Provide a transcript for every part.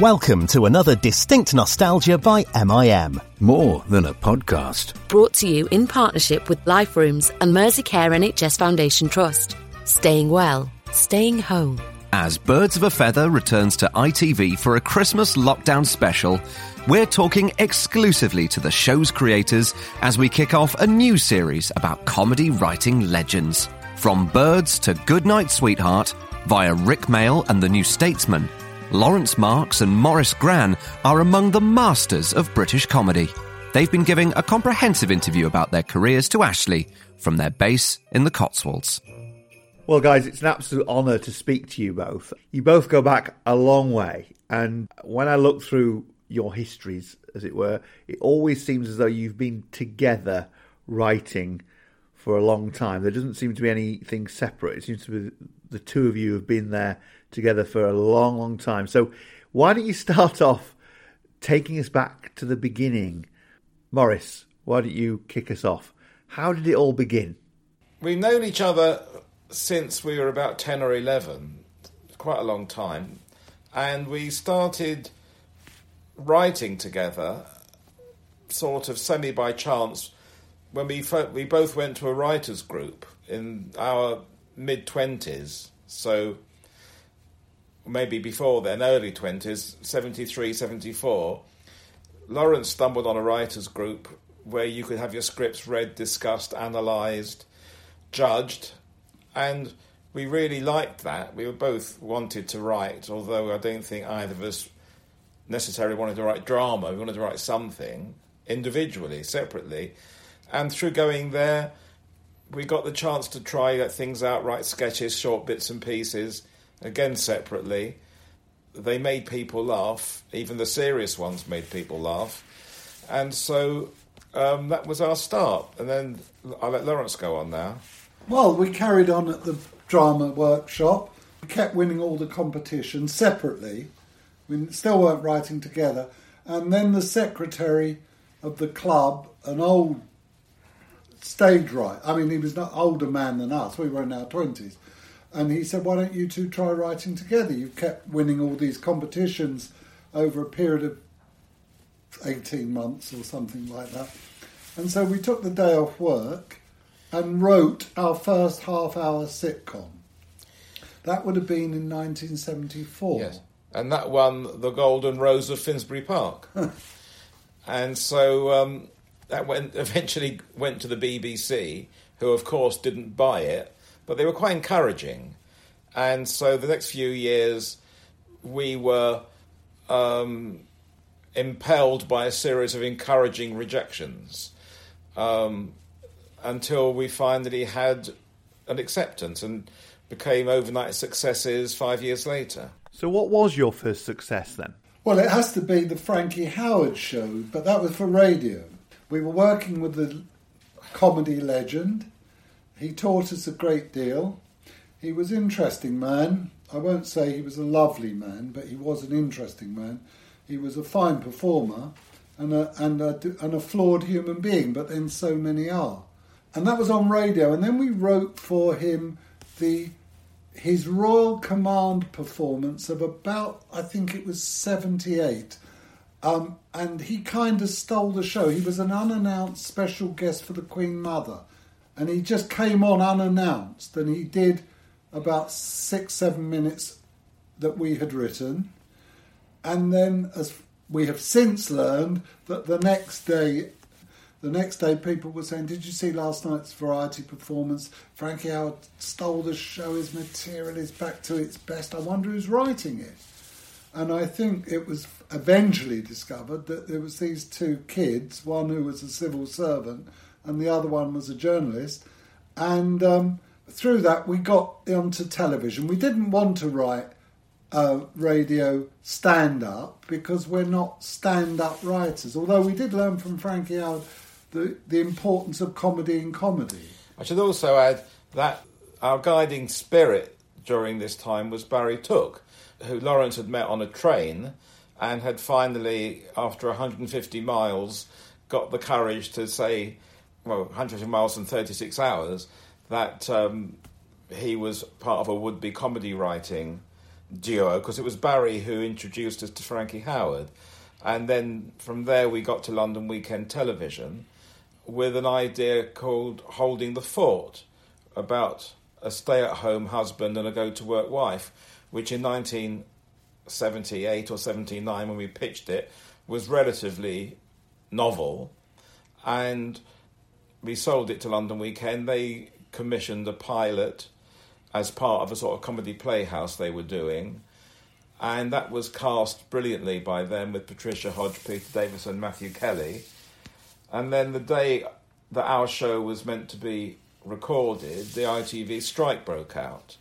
Welcome to another Distinct Nostalgia by MIM. More than a podcast. Brought to you in partnership with Life Rooms and Merseycare NHS Foundation Trust. Staying well, staying home. As Birds of a Feather returns to ITV for a Christmas lockdown special, we're talking exclusively to the show's creators as we kick off a new series about comedy writing legends. From Birds to Goodnight Sweetheart, via Rik Mayall and the New Statesman, Laurence Marks and Maurice Gran are among the masters of British comedy. They've been giving a comprehensive interview about their careers to Ashley from their base in the Cotswolds. Well, guys, it's an absolute honour to speak to you both. You both go back a long way, and when I look through your histories, as it were, it always seems as though you've been together writing for a long time. There doesn't seem to be anything separate. It seems to be the two of you have been there together for a long, long time. So, why don't you start off taking us back to the beginning? Maurice, why don't you kick us off? How did it all begin? We've known each other since we were about 10 or 11, quite a long time, and we started writing together sort of semi by chance when we, fo- we both went to a writers group in our mid 20s. So maybe before then, early 20s, 73, 74, Laurence stumbled on a writers' group where you could have your scripts read, discussed, analysed, judged, and we really liked that. We were both wanted to write, although I don't think either of us necessarily wanted to write drama. We wanted to write something individually, separately, and through going there, we got the chance to try things out, write sketches, short bits and pieces again separately. They made people laugh. Even the serious ones made people laugh. And so um, that was our start. And then I'll let Laurence go on now. Well, we carried on at the drama workshop. We kept winning all the competitions separately. We still weren't writing together. And then the secretary of the club, an old stage right, I mean, he was an older man than us. We were in our 20s and he said, "Why don't you two try writing together? You've kept winning all these competitions over a period of eighteen months or something like that." And so we took the day off work and wrote our first half-hour sitcom. That would have been in 1974. Yes, and that won the Golden Rose of Finsbury Park. and so um, that went eventually went to the BBC, who of course didn't buy it but they were quite encouraging. And so the next few years, we were um, impelled by a series of encouraging rejections um, until we finally had an acceptance and became overnight successes five years later. So, what was your first success then? Well, it has to be the Frankie Howerd show, but that was for radio. We were working with the comedy legend, he taught us a great deal. He was an interesting man. I won't say he was a lovely man, but he was an interesting man. He was a fine performer and a, and a, and a flawed human being, but then so many are. And that was on radio. And then we wrote for him the his Royal Command performance of about, I think it was 78. Um, and he kind of stole the show. He was an unannounced special guest for the Queen Mother and he just came on unannounced and he did about six, seven minutes that we had written. And then, as we have since learned, that the next day, the next day, people were saying, "Did you see last night's variety performance? Frankie Howerd stole the show. His material is back to its best. I wonder who's writing it." And I think it was eventually discovered that there was these two kids, one who was a civil servant and the other one was a journalist. And um, through that, we got onto television. We didn't want to write radio stand up because we're not stand up writers, although we did learn from Frankie Howerd the, the importance of comedy in comedy. I should also add that our guiding spirit during this time was Barry Took, who Laurence had met on a train and had finally, after 150 miles, got the courage to say, well, 150 miles in 36 hours, that um, he was part of a would-be comedy writing duo because it was Barry who introduced us to Frankie Howerd. And then from there, we got to London Weekend Television with an idea called Holding the Fort about a stay at home husband and a go to work wife, which in 1978 or 79, when we pitched it, was relatively novel. And we sold it to London Weekend. They commissioned a pilot as part of a sort of comedy playhouse they were doing. And that was cast brilliantly by them with Patricia Hodge, Peter Davison, Matthew Kelly. And then the day that our show was meant to be recorded, the ITV strike broke out.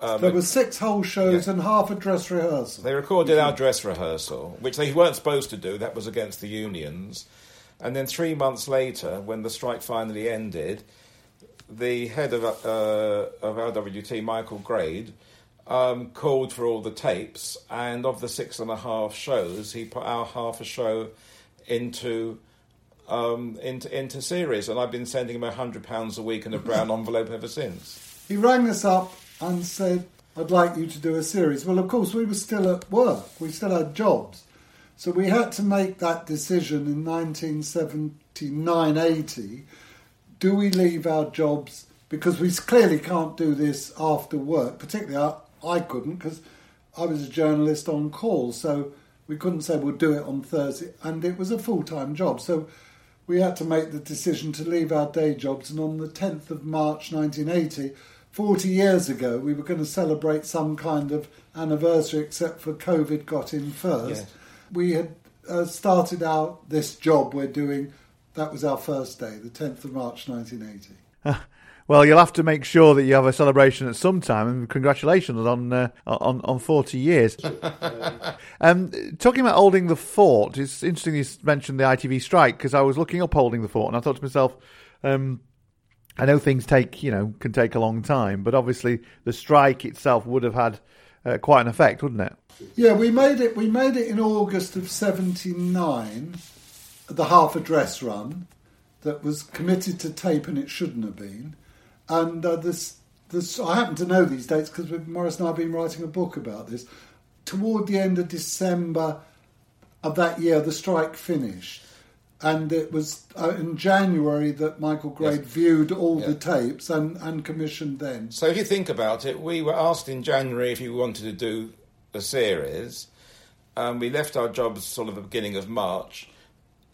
Um, there were six whole shows yeah. and half a dress rehearsal. They recorded our dress rehearsal, which they weren't supposed to do. That was against the unions. And then three months later, when the strike finally ended, the head of, uh, of LWT, Michael Grade, um, called for all the tapes, and of the six and a half shows, he put our half a show into um, into into series, and I've been sending him a hundred pounds a week in a brown envelope ever since. He rang us up and said, "I'd like you to do a series." Well, of course, we were still at work; we still had jobs, so we had to make that decision in 1979-80. Do we leave our jobs because we clearly can't do this after work? Particularly, I, I couldn't because I was a journalist on call, so we couldn't say we'll do it on Thursday, and it was a full-time job, so we had to make the decision to leave our day jobs. And on the 10th of March 1980, 40 years ago, we were going to celebrate some kind of anniversary, except for COVID got in first. Yes. We had uh, started out this job we're doing. That was our first day, the 10th of March 1980. Well, you'll have to make sure that you have a celebration at some time, and congratulations on uh, on on forty years. um, talking about holding the fort, it's interesting you mentioned the ITV strike because I was looking up holding the fort, and I thought to myself. Um, I know things take, you know, can take a long time, but obviously the strike itself would have had uh, quite an effect, wouldn't it? Yeah, we made it. We made it in August of '79, the half address run that was committed to tape and it shouldn't have been. And uh, this, this, I happen to know these dates because Maurice and I have been writing a book about this. Toward the end of December of that year, the strike finished. And it was uh, in January that Michael Grade yes. viewed all yeah. the tapes and, and commissioned them. So if you think about it, we were asked in January if you wanted to do a series. Um, we left our jobs sort of at the beginning of March.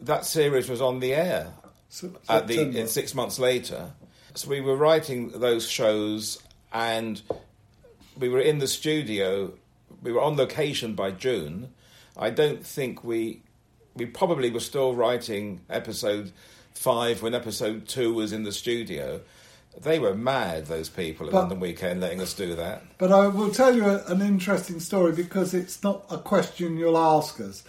That series was on the air so, at the six months later. So we were writing those shows, and we were in the studio. We were on location by June. I don't think we we probably were still writing episode five when episode two was in the studio. They were mad, those people at but, London Weekend, letting us do that. But I will tell you a, an interesting story because it's not a question you'll ask us.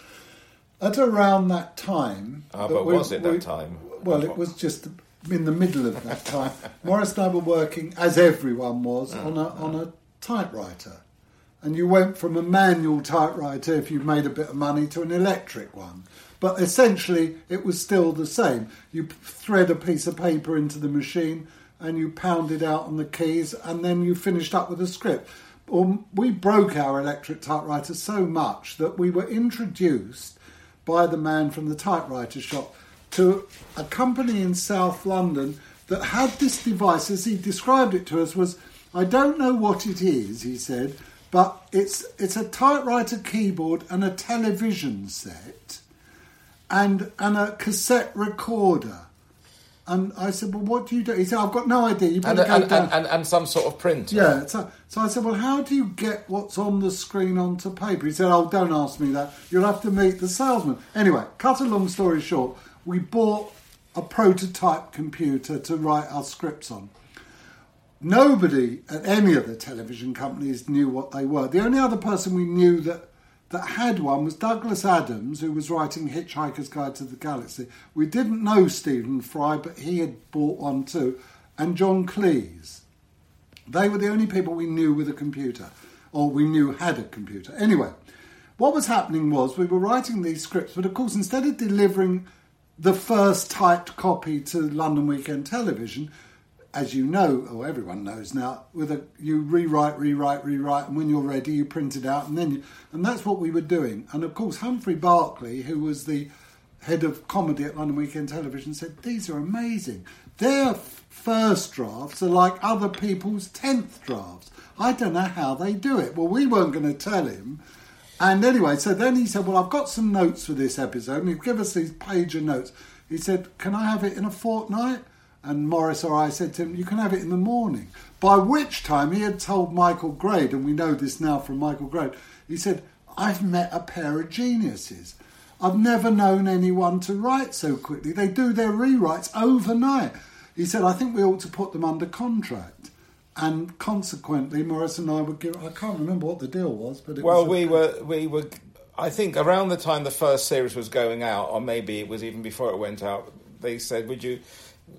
At around that time, ah, but we, was it that we, time? Well, it was just in the middle of that time, Maurice and I were working, as everyone was, on a on a typewriter, and you went from a manual typewriter if you made a bit of money to an electric one. But essentially, it was still the same. You thread a piece of paper into the machine, and you pound it out on the keys, and then you finished up with a script. Well, we broke our electric typewriter so much that we were introduced by the man from the typewriter shop to a company in South London that had this device, as he described it to us, was I don't know what it is, he said, but it's it's a typewriter keyboard and a television set and and a cassette recorder. And I said, "Well, what do you do?" He said, "I've got no idea. You better and, go and, down." And, and, some sort of print. Yeah. So, so I said, "Well, how do you get what's on the screen onto paper?" He said, "Oh, don't ask me that. You'll have to meet the salesman." Anyway, cut a long story short, we bought a prototype computer to write our scripts on. Nobody at any of the television companies knew what they were. The only other person we knew that that had one was Douglas Adams, who was writing Hitchhiker's Guide to the Galaxy. We didn't know Stephen Fry, but he had bought one too, and John Cleese. They were the only people we knew with a computer, or we knew had a computer. Anyway, what was happening was we were writing these scripts, but of course, instead of delivering the first typed copy to London Weekend Television, as you know, or everyone knows now, with a you rewrite, rewrite, rewrite, and when you're ready, you print it out, and then you, and that's what we were doing. And of course, Humphrey Barclay, who was the head of comedy at London Weekend Television, said these are amazing. Their first drafts are like other people's tenth drafts. I don't know how they do it. Well, we weren't going to tell him. And anyway, so then he said, Well, I've got some notes for this episode. And he'd give us these page of notes. He said, Can I have it in a fortnight? And Maurice or I said to him, You can have it in the morning. By which time he had told Michael Grade, and we know this now from Michael Grade, he said, I've met a pair of geniuses. I've never known anyone to write so quickly. They do their rewrites overnight. He said, I think we ought to put them under contract. And consequently, Maurice and I would give. I can't remember what the deal was, but it Well, was we were we were. I think around the time the first series was going out, or maybe it was even before it went out. They said, "Would you?"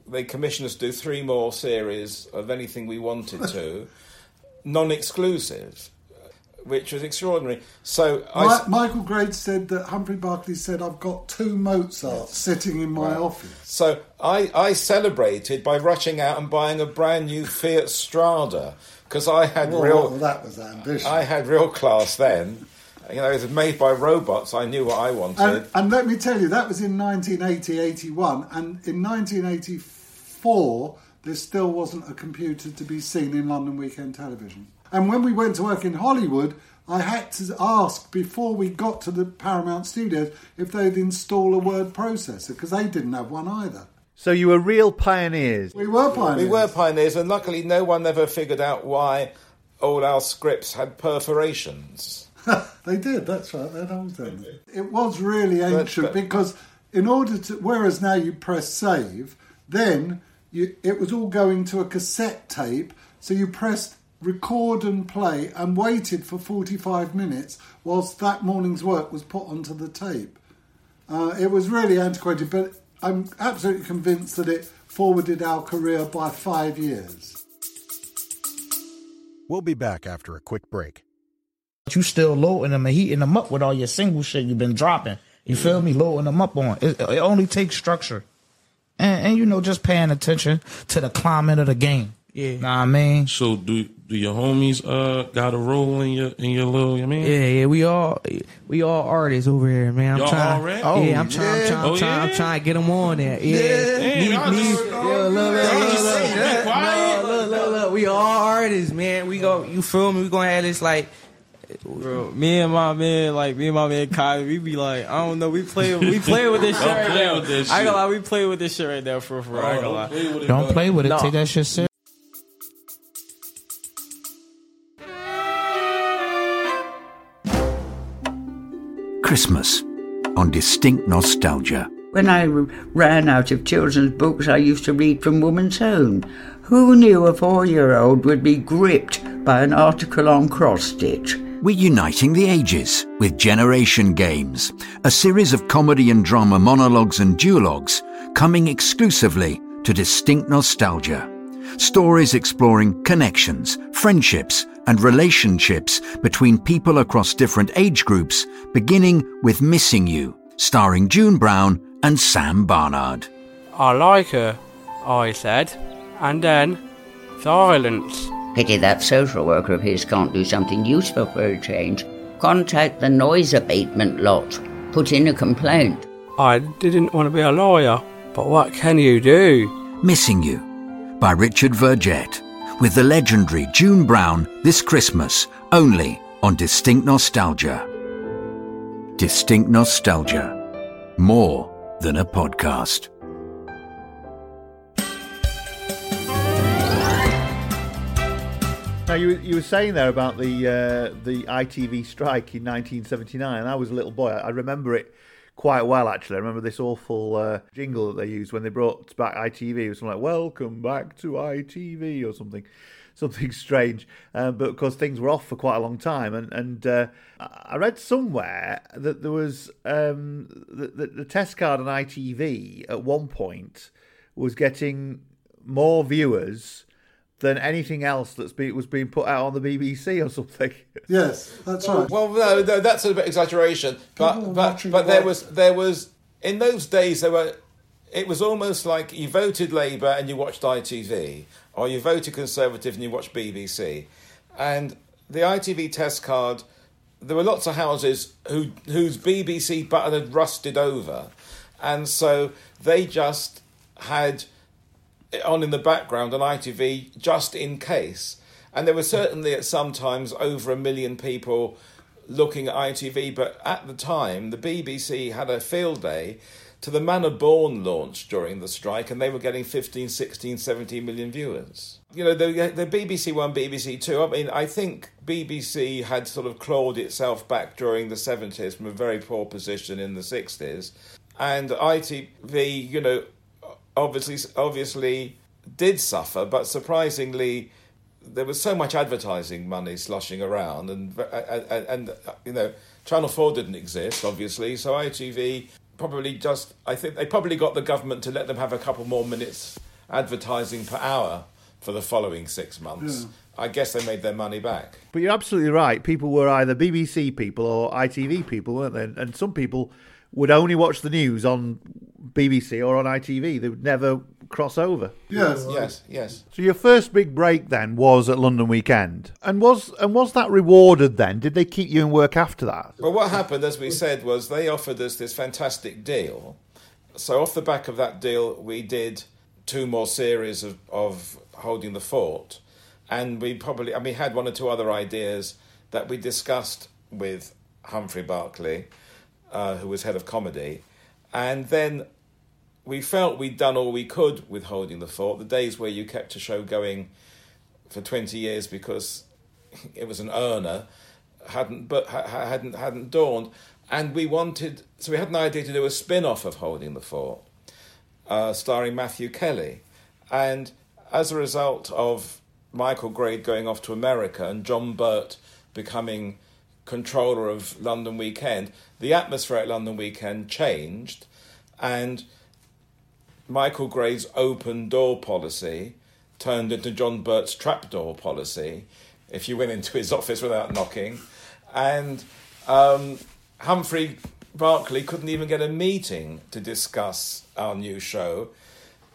They commissioned us to do three more series of anything we wanted to, non-exclusive, which was extraordinary. So I, Michael Grade said that Humphrey Barclay said, I've got two Mozarts sitting in my office. So I, I celebrated by rushing out and buying a brand new Fiat Strada because I had Well, real well, that was ambition. I had real class then. You know, it was made by robots. I knew what I wanted. and, and let me tell you, that was in 1980 81. And in 1984, there still wasn't a computer to be seen in London Weekend Television. And when we went to work in Hollywood, I had to ask before we got to the Paramount Studios if they'd install a word processor because they didn't have one either. So you were real pioneers. We were pioneers. we were pioneers, and luckily, no one ever figured out why all our scripts had perforations. They did, that's right, they'd always done it. It was really ancient but- because in order to, whereas now you press save, then you, it was all going to a cassette tape, so you pressed record and play and waited for 45 minutes whilst that morning's work was put onto the tape. Uh, it was really antiquated, but I'm absolutely convinced that it forwarded our career by five years. We'll be back after a quick break. You still loading them and heating them up with all your single shit you've been dropping. You feel me? Loading them up on. It, it only takes structure. And, and, you know, just paying attention to the climate of the game. Yeah. Know what I mean? So do do your homies uh got a role in your in your little? I mean, Yeah, yeah, we all we all artists over here, man. I'm Y'all trying. already? yeah, I'm trying. I'm trying. I'm Oh, trying, I'm trying to get them on there. Yeah, Damn, Me- y'all me- just- yeah, look, look, y'all look, just look, sitting look, quiet? look, look, look. We all artists, man. We go. You feel me? We gonna have this like. Bro, me and my man, like me and my man Kai, we be like, I don't know, we play, we play with this shit right play now. with this I ain't gonna lie, we play with this shit right now for for. real. I ain't gonna lie. play with it, Don't bro. play with it. No. Take that shit serious. Christmas on Distinct Nostalgia. When I ran out of children's books, I used to read from Woman's Own. Who knew a four year old would be gripped by an article on cross stitch? We're uniting the ages with Generation Games, a series of comedy and drama monologues and duologues coming exclusively to Distinct Nostalgia. Stories exploring connections, friendships, and relationships between people across different age groups, beginning with Missing You, starring June Brown and Sam Barnard. I like her, I said, and then silence. Pity that social worker of his can't do something useful for a change. Contact the noise abatement lot. Put in a complaint. I didn't want to be a lawyer, but what can you do? Missing You by Richard Vergette, with the legendary June Brown this Christmas, only on Distinct Nostalgia. Distinct Nostalgia. More than a podcast. You you were saying there about the uh, the ITV strike in 1979. I was a little boy. I remember it quite well actually. I remember this awful uh, jingle that they used when they brought back ITV. It was something like "Welcome back to ITV" or something, something strange. Uh, but of course things were off for quite a long time. And and uh, I read somewhere that there was um, the, the, the test card on ITV at one point was getting more viewers than anything else that's be, was being put out on the BBC or something. Yes, that's right. Well, no, no, that's a bit exaggeration. But but but there was there was in those days there were it was almost like you voted Labour and you watched ITV, or you voted Conservative and you watched BBC. And the ITV test card, there were lots of houses who whose BBC button had rusted over, and so they just had it on in the background on ITV just in case. And there were certainly at some times over a million people looking at ITV, but at the time the BBC had a field day to the Manor Born launch during the strike, and they were getting 15, 16, 17 million viewers. You know, the, the BBC One, BBC Two, I mean, I think BBC had sort of clawed itself back during the 70s from a very poor position in the 60s. And ITV, you know, obviously, obviously did suffer, but surprisingly, there was so much advertising money sloshing around, and and, and you know, Channel Four didn't exist, obviously, so ITV probably just I think they probably got the government to let them have a couple more minutes advertising per hour for the following six months. Yeah. I guess they made their money back. But you're absolutely right. People were either BBC people or ITV people, weren't they? And some people would only watch the news on BBC or on ITV. They would never cross over. Yes, yes, yes. So your first big break then was at London Weekend, and was and was that rewarded then? Did they keep you in work after that? Well, what happened, as we said, was they offered us this fantastic deal. So off the back of that deal, we did two more series of, of holding the fort, and we probably and we had one or two other ideas that we discussed with Humphrey Barclay, uh, who was head of comedy, and then we felt we'd done all we could with holding the fort. The days where you kept a show going for twenty years because it was an earner hadn't but ha- hadn't hadn't dawned, and we wanted so we had an idea to do a spin off of Holding the Fort, uh, starring Matthew Kelly, and as a result of Michael Grade going off to America and John Birt becoming controller of London Weekend, the atmosphere at London Weekend changed, and Michael Grade's open door policy turned into John Birt's trapdoor policy. If you went into his office without knocking, and um, Humphrey Barclay couldn't even get a meeting to discuss our new show,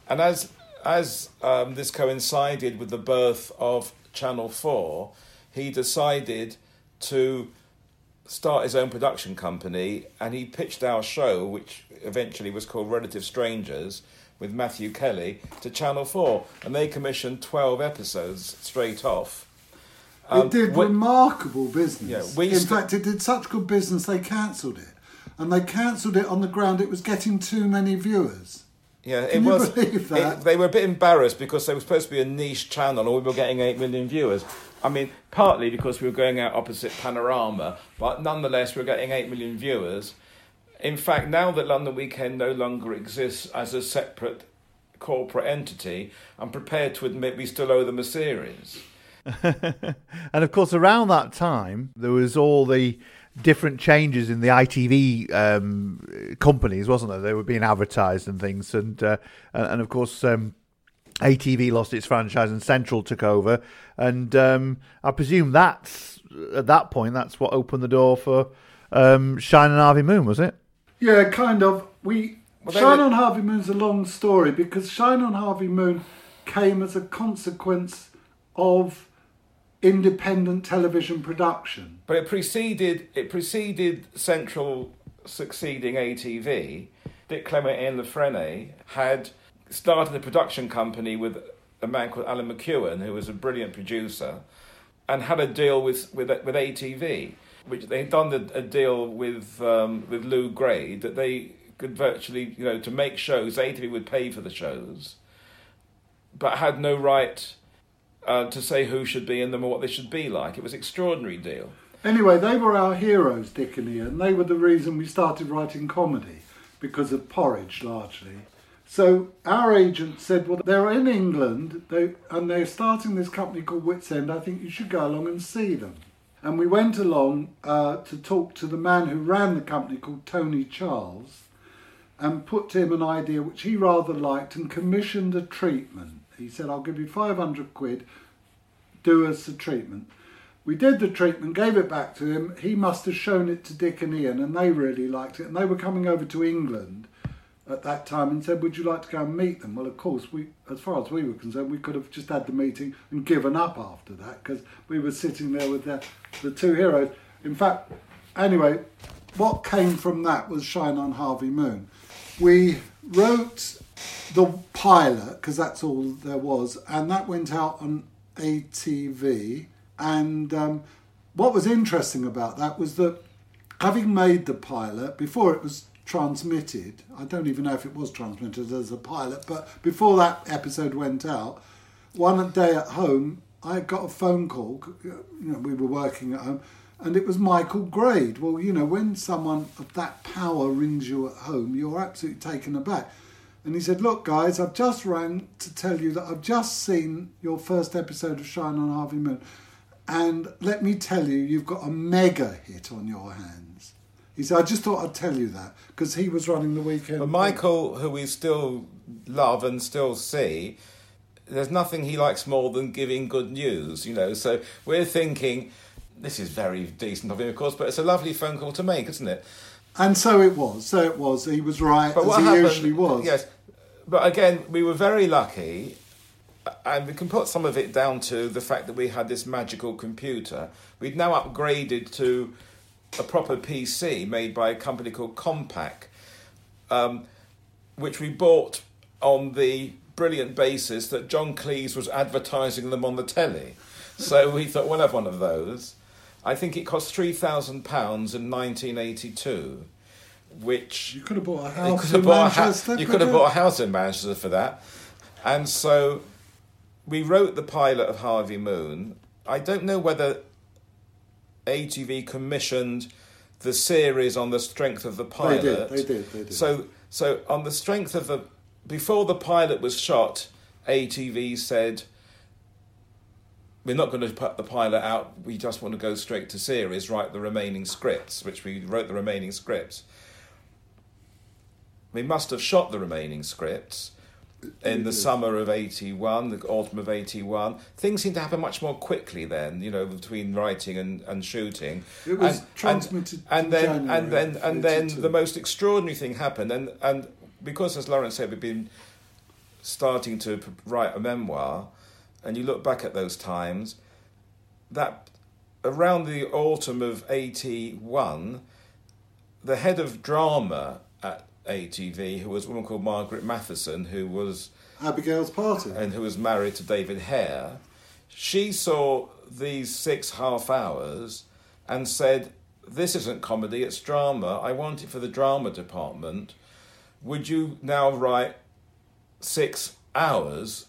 and as as um, this coincided with the birth of Channel Four, he decided to start his own production company, and he pitched our show, which eventually was called Relative Strangers, with Matthew Kelly, to Channel 4. And they commissioned 12 episodes straight off. Um, it did we- remarkable business. Yeah, In st- fact, it did such good business they cancelled it, and they cancelled it on the ground it was getting too many viewers. Yeah, Can it you was. believe that? it- they were a bit embarrassed because they were supposed to be a niche channel, and we were getting eight million viewers. I mean, partly because we were going out opposite Panorama, but nonetheless, we're getting eight million viewers. In fact, now that London Weekend no longer exists as a separate corporate entity, I'm prepared to admit we still owe them a series. And of course, around that time, there was all the different changes in the ITV um, companies, wasn't there? They were being advertised and things, and uh, and of course, um, ATV lost its franchise and Central took over, and um, I presume that's at that point that's what opened the door for um, Shine on Harvey Moon, was it? Yeah, kind of. We Well, Shine were- on Harvey Moon's a long story because Shine on Harvey Moon came as a consequence of independent television production. But it preceded it preceded Central succeeding ATV. Dick Clement and La Frenais had started a production company with a man called Alan McEwen, who was a brilliant producer, and had a deal with with with ATV, which they had done a, a deal with um, with Lew Grade that they could virtually you know to make shows. ATV would pay for the shows, but had no right uh, to say who should be in them or what they should be like. It was an extraordinary deal. Anyway, they were our heroes, Dick and Ian. They were the reason we started writing comedy because of porridge, largely. So our agent said, "Well, they're in England, they, and they're starting this company called Witzend. I think you should go along and see them." And we went along uh, to talk to the man who ran the company called Tony Charles, and put to him an idea which he rather liked, and commissioned a treatment. He said, "I'll give you five hundred quid. Do us a treatment." We did the treatment, gave it back to him. He must have shown it to Dick and Ian, and they really liked it. And they were coming over to England at that time and said, "Would you like to go and meet them?" Well, of course, we, as far as we were concerned, we could have just had the meeting and given up after that because we were sitting there with the, the two heroes. In fact, anyway, what came from that was Shine on Harvey Moon. We wrote the pilot because that's all there was, and that went out on ATV. And um, what was interesting about that was that having made the pilot before it was transmitted, I don't even know if it was transmitted as a pilot, but before that episode went out, one day at home, I got a phone call. You know, we were working at home, and it was Michael Grade. Well, you know, when someone of that power rings you at home, you're absolutely taken aback. And he said, Look, guys, I've just rang to tell you that I've just seen your first episode of Shine on Harvey Moon. And let me tell you, you've got a mega hit on your hands. He said, I just thought I'd tell you that because he was running the weekend. But Michael, who we still love and still see, there's nothing he likes more than giving good news, you know. So we're thinking, this is very decent of him, of course, but it's a lovely phone call to make, isn't it? And so it was. So it was. He was right, But as he happened, usually was. Yes, but again, we were very lucky, and we can put some of it down to the fact that we had this magical computer. We'd now upgraded to a proper PC made by a company called Compaq, um, which we bought on the brilliant basis that John Cleese was advertising them on the telly. So we thought we'll have one of those. I think it cost three thousand pounds in nineteen eighty-two, which You could have bought a you house could have in bought hou- you could have bought a house in Manchester for that. And so we wrote the pilot of Harvey Moon. I don't know whether ATV commissioned the series on the strength of the They pilot. did, they did, they did. So so on the strength of the before the pilot was shot, ATV said we're not going to put the pilot out. We just want to go straight to series, write the remaining scripts, which we wrote the remaining scripts. We must have shot the remaining scripts in the mm-hmm. summer of 81, the autumn of 81. Things seemed to happen much more quickly then, you know, between writing and, and shooting. It was And- transmitted and, and then January and then and then the most extraordinary thing happened and and because as Laurence said we've been starting to write a memoir and you look back at those times that around the autumn of 81 the head of drama at ATV who was a woman called Margaret Matheson who was Abigail's party. and who was married to David Hare, she saw these six half hours and said, This isn't comedy, it's drama. I want it for the drama department. Would you now write six hours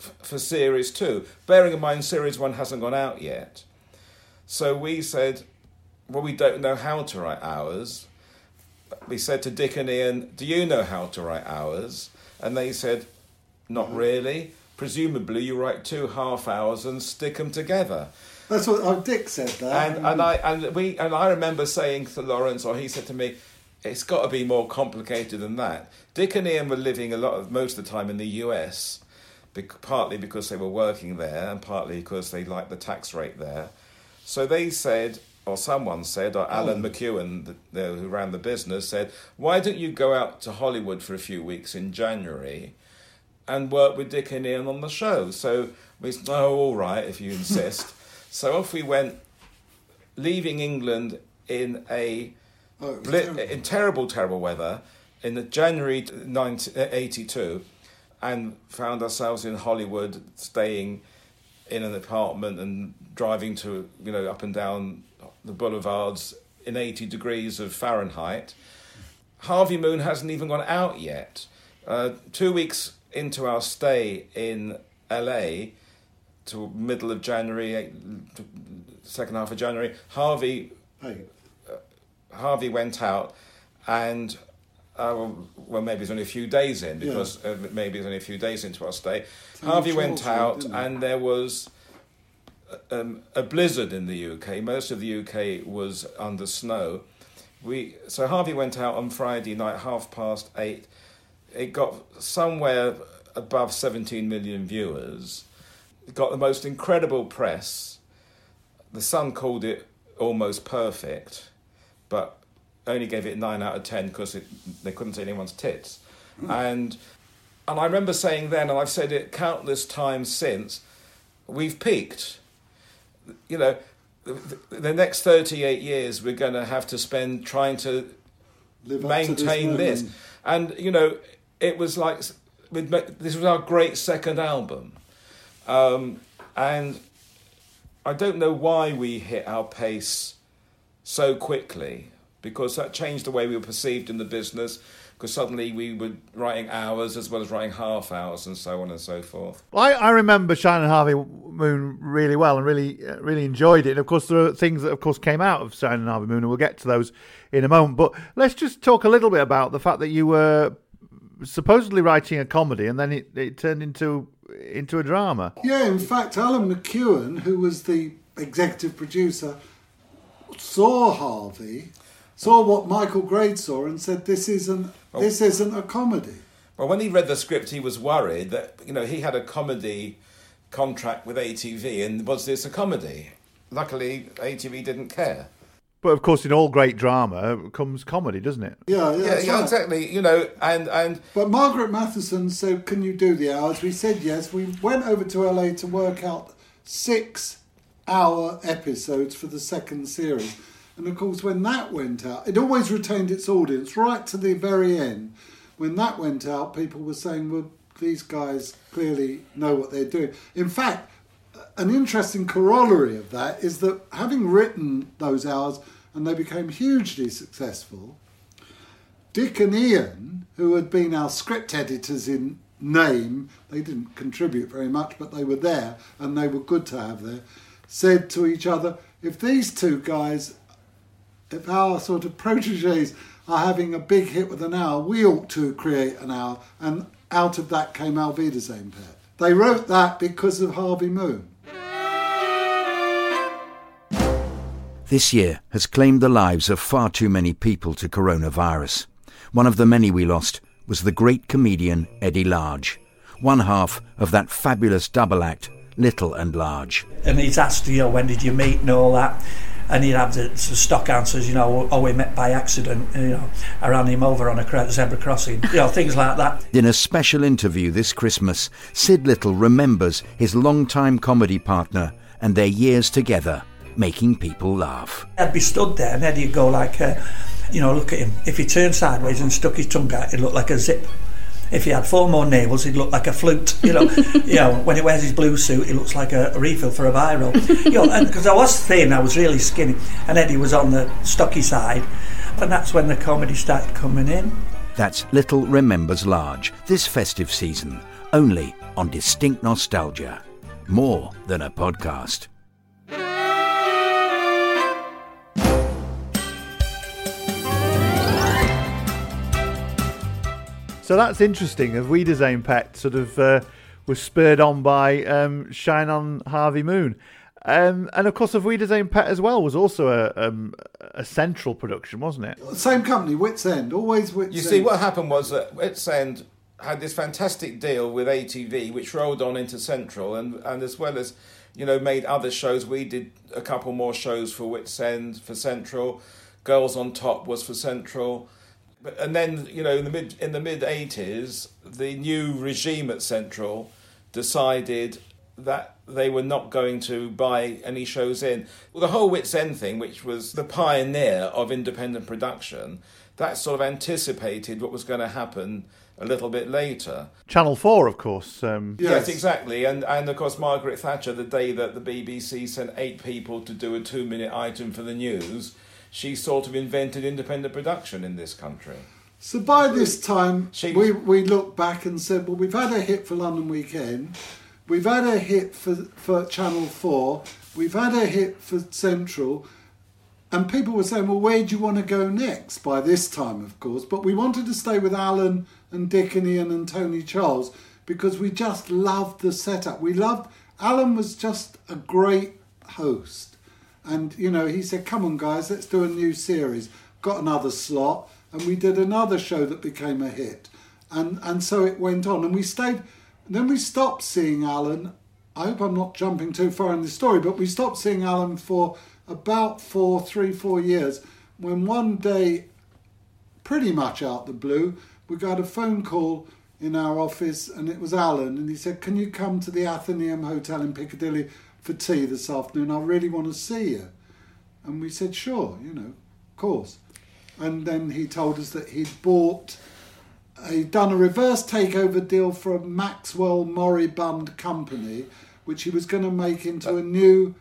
f- for series two? Bearing in mind, series one hasn't gone out yet. So we said, Well, we don't know how to write hours. We said to Dick and Ian, Do you know how to write hours? And they said, not mm-hmm. really. Presumably, you write two half hours and stick them together. That's what oh, Dick said that. And and I and we and I remember saying to Lawrence, or he said to me, "It's got to be more complicated than that." Dick and Ian were living a lot of most of the time in the U.S. bec- partly because they were working there, and partly because they liked the tax rate there. So they said, or someone said, or oh. Alan McEwen, the, the, who ran the business, said, "Why don't you go out to Hollywood for a few weeks in January?" and work with Dick and Ian on the show. So we said, oh, all right, if you insist. so off we went, leaving England in a Oh, bli- terrible. in terrible, terrible weather in the January 1982, uh, and found ourselves in Hollywood, staying in an apartment and driving to you know up and down the boulevards in 80 degrees of Fahrenheit. Harvey Moon hasn't even gone out yet. Uh, two weeks into our stay in LA, to middle of January, eh, second half of January, Harvey Hey, Harvey went out, and uh, well, maybe it's only a few days in because uh, maybe it's only a few days into our stay. So Harvey went out, and there was um, a blizzard in the UK. Most of the UK was under snow. We so Harvey went out on Friday night, half past eight. It got somewhere above 17 million viewers. It got the most incredible press. The Sun called it almost perfect, but only gave it nine out of ten because they couldn't see anyone's tits. and and I remember saying then, and I've said it countless times since, we've peaked. You know, the, the next thirty-eight years we're going to have to spend trying to Live up to this maintain this, and you know, it was like this was our great second album, um, and I don't know why we hit our pace so quickly because that changed the way we were perceived in the business. Because suddenly we were writing hours as well as writing half hours and so on and so forth. Well, I, I remember Shine on Harvey Moon really well and really uh, really enjoyed it. And of course, there are things that, of course, came out of Shine on Harvey Moon, and we'll get to those in a moment. But let's just talk a little bit about the fact that you were supposedly writing a comedy, and then it, it turned into into a drama. Yeah, in fact, Alan McEwen, who was the executive producer, saw Harvey, saw what Michael Grade saw, and said, "This isn't this isn't a comedy." Well, when he read the script, he was worried that you know he had a comedy contract with ATV, and was this a comedy? Luckily, ATV didn't care. But of course, in all great drama comes comedy, doesn't it? Yeah, yeah, Yeah, yeah, right. exactly. You know, and and But Margaret Matheson said, "Can you do the hours?" We said yes. We went over to LA to work out six-hour episodes for the second series, and of course, when that went out, it always retained its audience right to the very end. When that went out, people were saying, "Well, these guys clearly know what they're doing." In fact, an interesting corollary of that is that having written those hours and they became hugely successful. Dick and Ian, who had been our script editors in name, they didn't contribute very much, but they were there and they were good to have there, said to each other, if these two guys, if our sort of proteges are having a big hit with an hour, we ought to create an hour. And out of that came Auf Wiedersehen Pet. They wrote that because of Harvey Moon. This year has claimed the lives of far too many people to coronavirus. One of the many we lost was the great comedian Eddie Large, one half of that fabulous double act, Little and Large. and he's asked, you know, when did you meet and all that. And he'd have the, the stock answers, you know, oh, we met by accident, you know, I ran him over on a zebra crossing, you know, things like that. In a special interview this Christmas, Sid Little remembers his longtime comedy partner and their years together, making people laugh. I'd be stood there and Eddie'd go like, uh, you know, look at him. If he turned sideways and stuck his tongue out, he'd look like a zip. If he had four more navels, he'd look like a flute. You know, you know, when he wears his blue suit, he looks like a, a refill for a biro. You know, because I was thin, I was really skinny, and Eddie was on the stocky side, and that's when the comedy started coming in. That's Little Remembers Large this festive season, only on Distinct Nostalgia. More than a podcast. So that's interesting. Auf Wiedersehen Pet sort of uh, was spurred on by um, Shine on Harvey Moon. Um, and of course, Auf Wiedersehen Pet as well was also a, um, a central production, wasn't it? Same company, Witzend, always Wits You End. see, what happened was that Witzend had this fantastic deal with ATV, which rolled on into Central, and, and as well as, you know, made other shows. We did a couple more shows for Witzend, for Central. Girls on Top was for Central. But, and then, you know, in the mid in the mid eighties, the new regime at Central decided that they were not going to buy any shows in. Well, the whole Witzend thing, which was the pioneer of independent production, that sort of anticipated what was going to happen a little bit later. Channel 4, of course. Um, Yes, exactly. And and of course Margaret Thatcher, the day that the BBC sent eight people to do a two minute item for the news, she sort of invented independent production in this country. So by this time, we, we looked back and said, well, we've had a hit for London Weekend, we've had a hit for, for Channel 4, we've had a hit for Central, and people were saying, well, where do you want to go next? By this time, of course, but we wanted to stay with Alan and Dick and Ian and Tony Charles because we just loved the setup. We loved, Alan was just a great host. And, you know, he said, come on, guys, let's do a new series. Got another slot. And we did another show that became a hit. And, and so it went on. And we stayed. Then we stopped seeing Alan. I hope I'm not jumping too far in the story, but we stopped seeing Alan for about four, three, four years. When one day, pretty much out the blue, we got a phone call in our office, and it was Alan, and he said, "Can you come to the Athenaeum Hotel in Piccadilly for tea this afternoon? I really want to see you." And we said, "Sure, you know, of course." And then he told us that he'd bought, he'd done a reverse takeover deal for a Maxwell Moribund company, which he was going to make into a new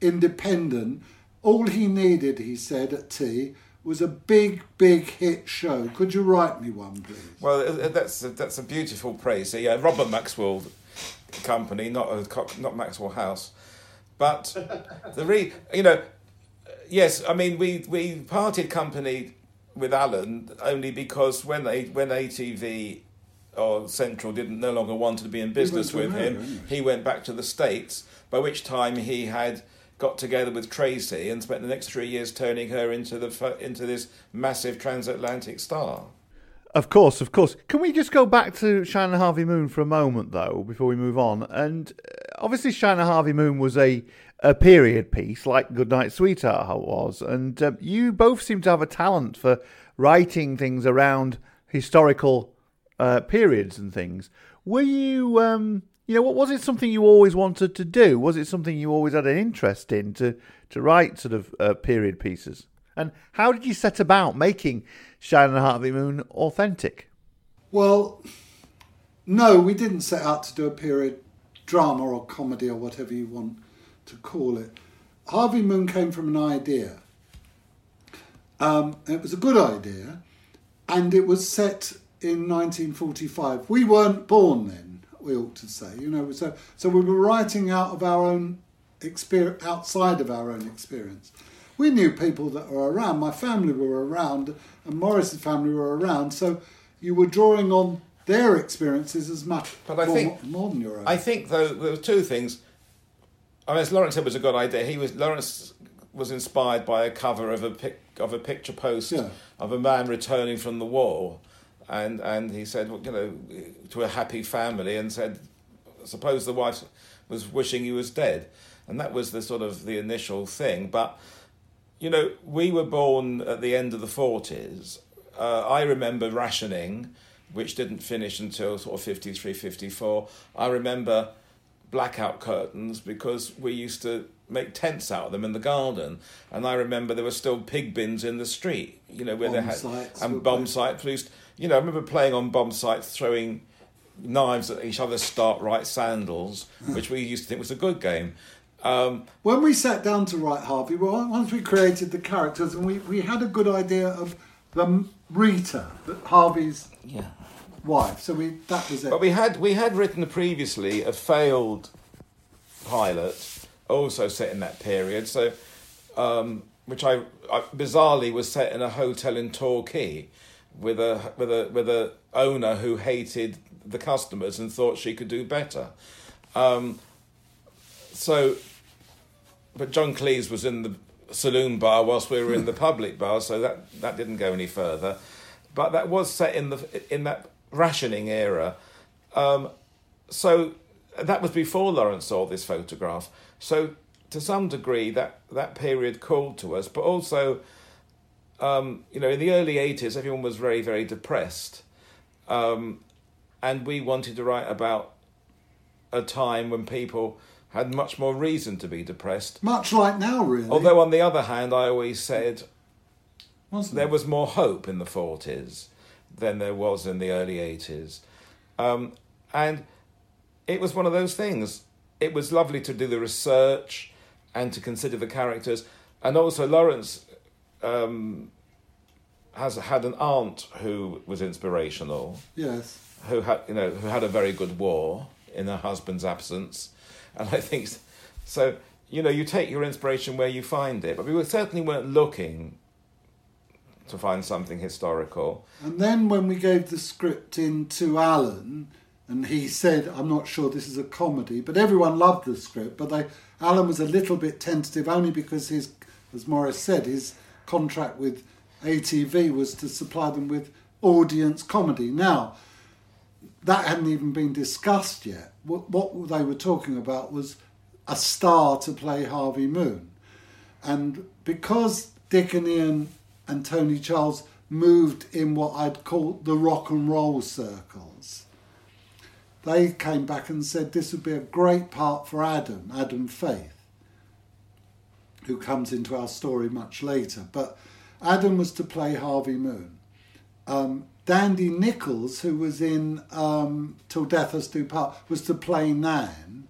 independent. All he needed, he said at tea, was a big, big hit show. Could you write me one, please? Well, uh, that's a, that's a beautiful praise. Yeah, Robert Maxwell Company, not a, not Maxwell House, but the re, you know, yes, I mean we we parted company with Alan only because when they when ATV or Central didn't no longer wanted to be in business with America, him, he went back to the States. By which time he had got together with Tracey and spent the next three years turning her into the into this massive transatlantic star. Of course, of course. Can we just go back to Shine on Harvey Moon for a moment, though, before we move on? And uh, obviously, Shine on Harvey Moon was a, a period piece, like Goodnight Sweetheart was. And um, you both seem to have a talent for writing things around historical uh, periods and things. Were you, um, you know, what was it something you always wanted to do? Was it something you always had an interest in to, to write sort of uh, period pieces? And how did you set about making Shine on Harvey Moon authentic? Well, no, we didn't set out to do a period drama or comedy or whatever you want to call it. Harvey Moon came from an idea. Um, it was a good idea, and it was set in 1945. We weren't born then, we ought to say. You know, so so we were writing out of our own experience, outside of our own experience. We knew people that were around. My family were around, and Maurice's family were around. So you were drawing on their experiences as much But I more, think- more than your own. I think though there were two things. I mean, as Laurence said, was a good idea. He was Laurence was inspired by a cover of a pic, of a picture post Yeah. of a man returning from the war, and and he said, well, you know, to a happy family, and said, suppose the wife was wishing he was dead, and that was the sort of the initial thing. But you know, we were born at the end of the forties. Uh, I remember rationing, which didn't finish until sort of 53, 54. I remember blackout curtains because we used to make tents out of them in the garden. And I remember there were still pig bins in the street, you know, where they Bomb had sites and bomb played. sites. Used, you know, I remember playing on bomb sites, throwing knives at each other's start right sandals, which we used to think was a good game. Um, when we sat down to write Harvey, well, once we created the characters, and we, we had a good idea of the Rita, the- Harvey's wife. So we that was it. But we had we had written previously a failed pilot, also set in that period. So, um, which I, I bizarrely was set in a hotel in Torquay, with a with a with a owner who hated the customers and thought she could do better. Um, so, but John Cleese was in the saloon bar whilst we were in the public bar, so that that didn't go any further. But that was set in the in that rationing era. Um, so that was before Laurence saw this photograph. So to some degree, that that period called to us, but also, um, you know, in the early eighties, everyone was very very depressed, um, and we wanted to write about a time when people had much more reason to be depressed. Much like now, really. Although, on the other hand, I always said Wasn't there it? was more hope in the 40s than there was in the early 80s. Um, and it was one of those things. It was lovely to do the research and to consider the characters. And also, Laurence um, has had an aunt who was inspirational Yes. who had you know who had a very good war in her husband's absence, and I think so. You know, you take your inspiration where you find it, but we were, certainly weren't looking to find something historical. And then when we gave the script in to Alan, and he said, "I'm not sure this is a comedy," but everyone loved the script. But they, Alan was a little bit tentative, only because his, as Maurice said, his contract with ATV was to supply them with audience comedy. Now, that hadn't even been discussed yet. What, what they were talking about was a star to play Harvey Moon. And because Dick and Ian and Tony Charles moved in what I'd call the rock and roll circles. They came back and said this would be a great part for Adam, Adam Faith, who comes into our story much later. But Adam was to play Harvey Moon. Um, Dandy Nichols, who was in um, Till Death Us Do Part, was to play Nan.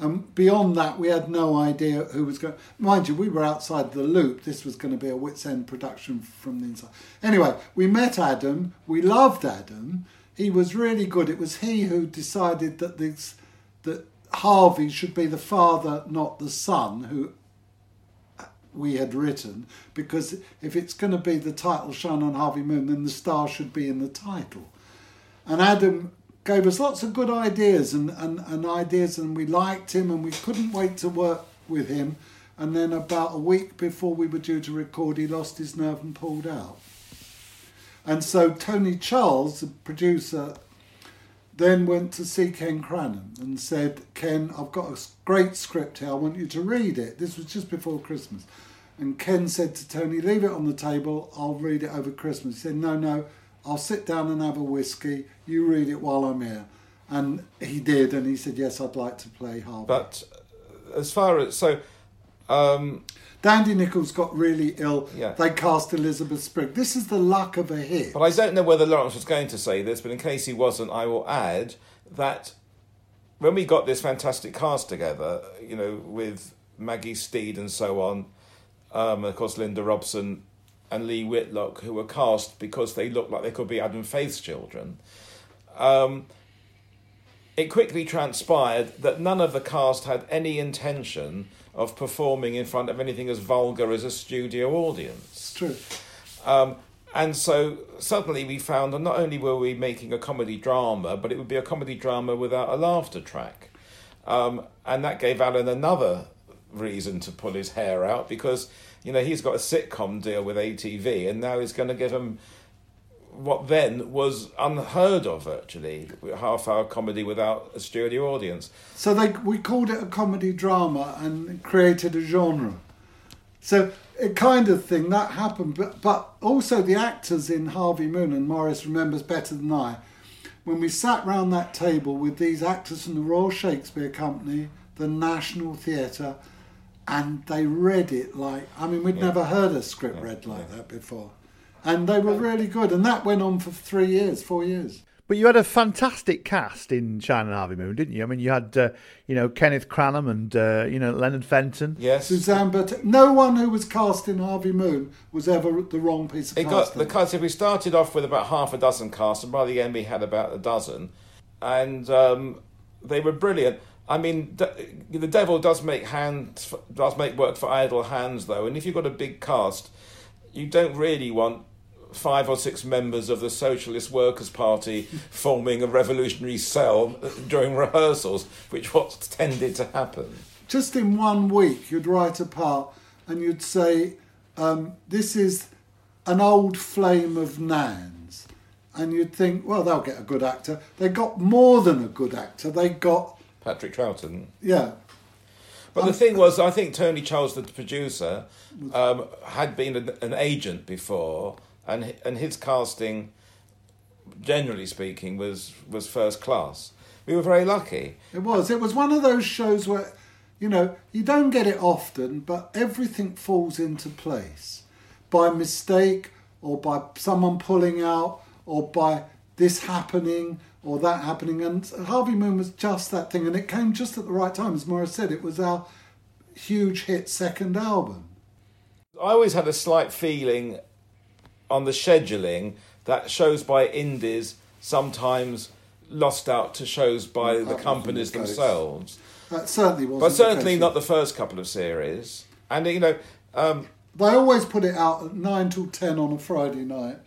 And beyond that, we had no idea who was going. Mind you, we were outside the loop. This was going to be a Witzend production from the inside. Anyway, we met Adam. We loved Adam. He was really good. It was he who decided that this that Harvey should be the father, not the son, who we had written. Because if it's going to be the title "Shine on Harvey Moon," then the star should be in the title. And Adam gave us lots of good ideas and, and, and ideas and we liked him and we couldn't wait to work with him. And then about a week before we were due to record he lost his nerve and pulled out. And so tony charles the producer then went to see ken cranham and said ken i've got a great script here. I want you to read it. This was just before christmas. And ken said to tony leave it on the table. I'll read it over christmas. He said no no I'll sit down and have a whiskey. You read it while I'm here. And he did, and he said, Yes, I'd like to play Harvey. But as far as. So. Um, Dandy Nichols got really ill. Yeah. They cast Elizabeth Sprigg. This is the luck of a hit. But I don't know whether Laurence was going to say this, but in case he wasn't, I will add that when we got this fantastic cast together, you know, with Maggie Steed and so on, um, of course, Linda Robson and Lee Whitlock, who were cast because they looked like they could be Adam Faith's children. Um, it quickly transpired that none of the cast had any intention of performing in front of anything as vulgar as a studio audience. It's true. Um, and so suddenly we found that not only were we making a comedy drama, but it would be a comedy drama without a laughter track. Um, and that gave Alan another reason to pull his hair out because you know he's got a sitcom deal with ATV, and now he's going to give him what then was unheard of virtually half hour comedy without a studio audience. So they we called it a comedy drama and created a genre. So a kind of thing that happened, but but also the actors in Harvey Moon and Maurice remembers better than I. When we sat round that table with these actors from the Royal Shakespeare Company, the National Theatre, and they read it like I mean we'd Yeah. never heard a script read like that before, and they were really good, and that went on for three years, four years. But you had a fantastic cast in Shine on Harvey Moon, didn't you? I mean, you had, uh, you know, Kenneth Cranham and, uh, you know, Leonard Fenton. Yes. Suzanne But no one who was cast in Harvey Moon was ever the wrong piece of It got the cast. We started off with about half a dozen cast, and by the end we had about a dozen, and um, they were brilliant. I mean, the devil does make hands, does make work for idle hands, though. And if you've got a big cast, you don't really want five or six members of the Socialist Workers' Party forming a revolutionary cell during rehearsals, which was tended to happen. Just in one week, you'd write a part and you'd say, um, "This is an old flame of Nan's," and you'd think, "Well, they'll get a good actor." They got more than a good actor. They got Patrick Troughton. yeah. But the thing was, I think Tony Charles, the producer, um, had been an, an agent before, and and his casting, generally speaking, was was first class. We were very lucky. It was. It was one of those shows where, you know, you don't get it often, but everything falls into place by mistake or by someone pulling out or by this happening or that happening. And Harvey Moon was just that thing. And it came just at the right time. As Maurice said, it was our huge hit second album. I always had a slight feeling on the scheduling that shows by indies sometimes lost out to shows by the companies the themselves. That certainly wasn't. But certainly case. not the first couple of series. And you know, um, They always put it out at 9 till 10 on a Friday night,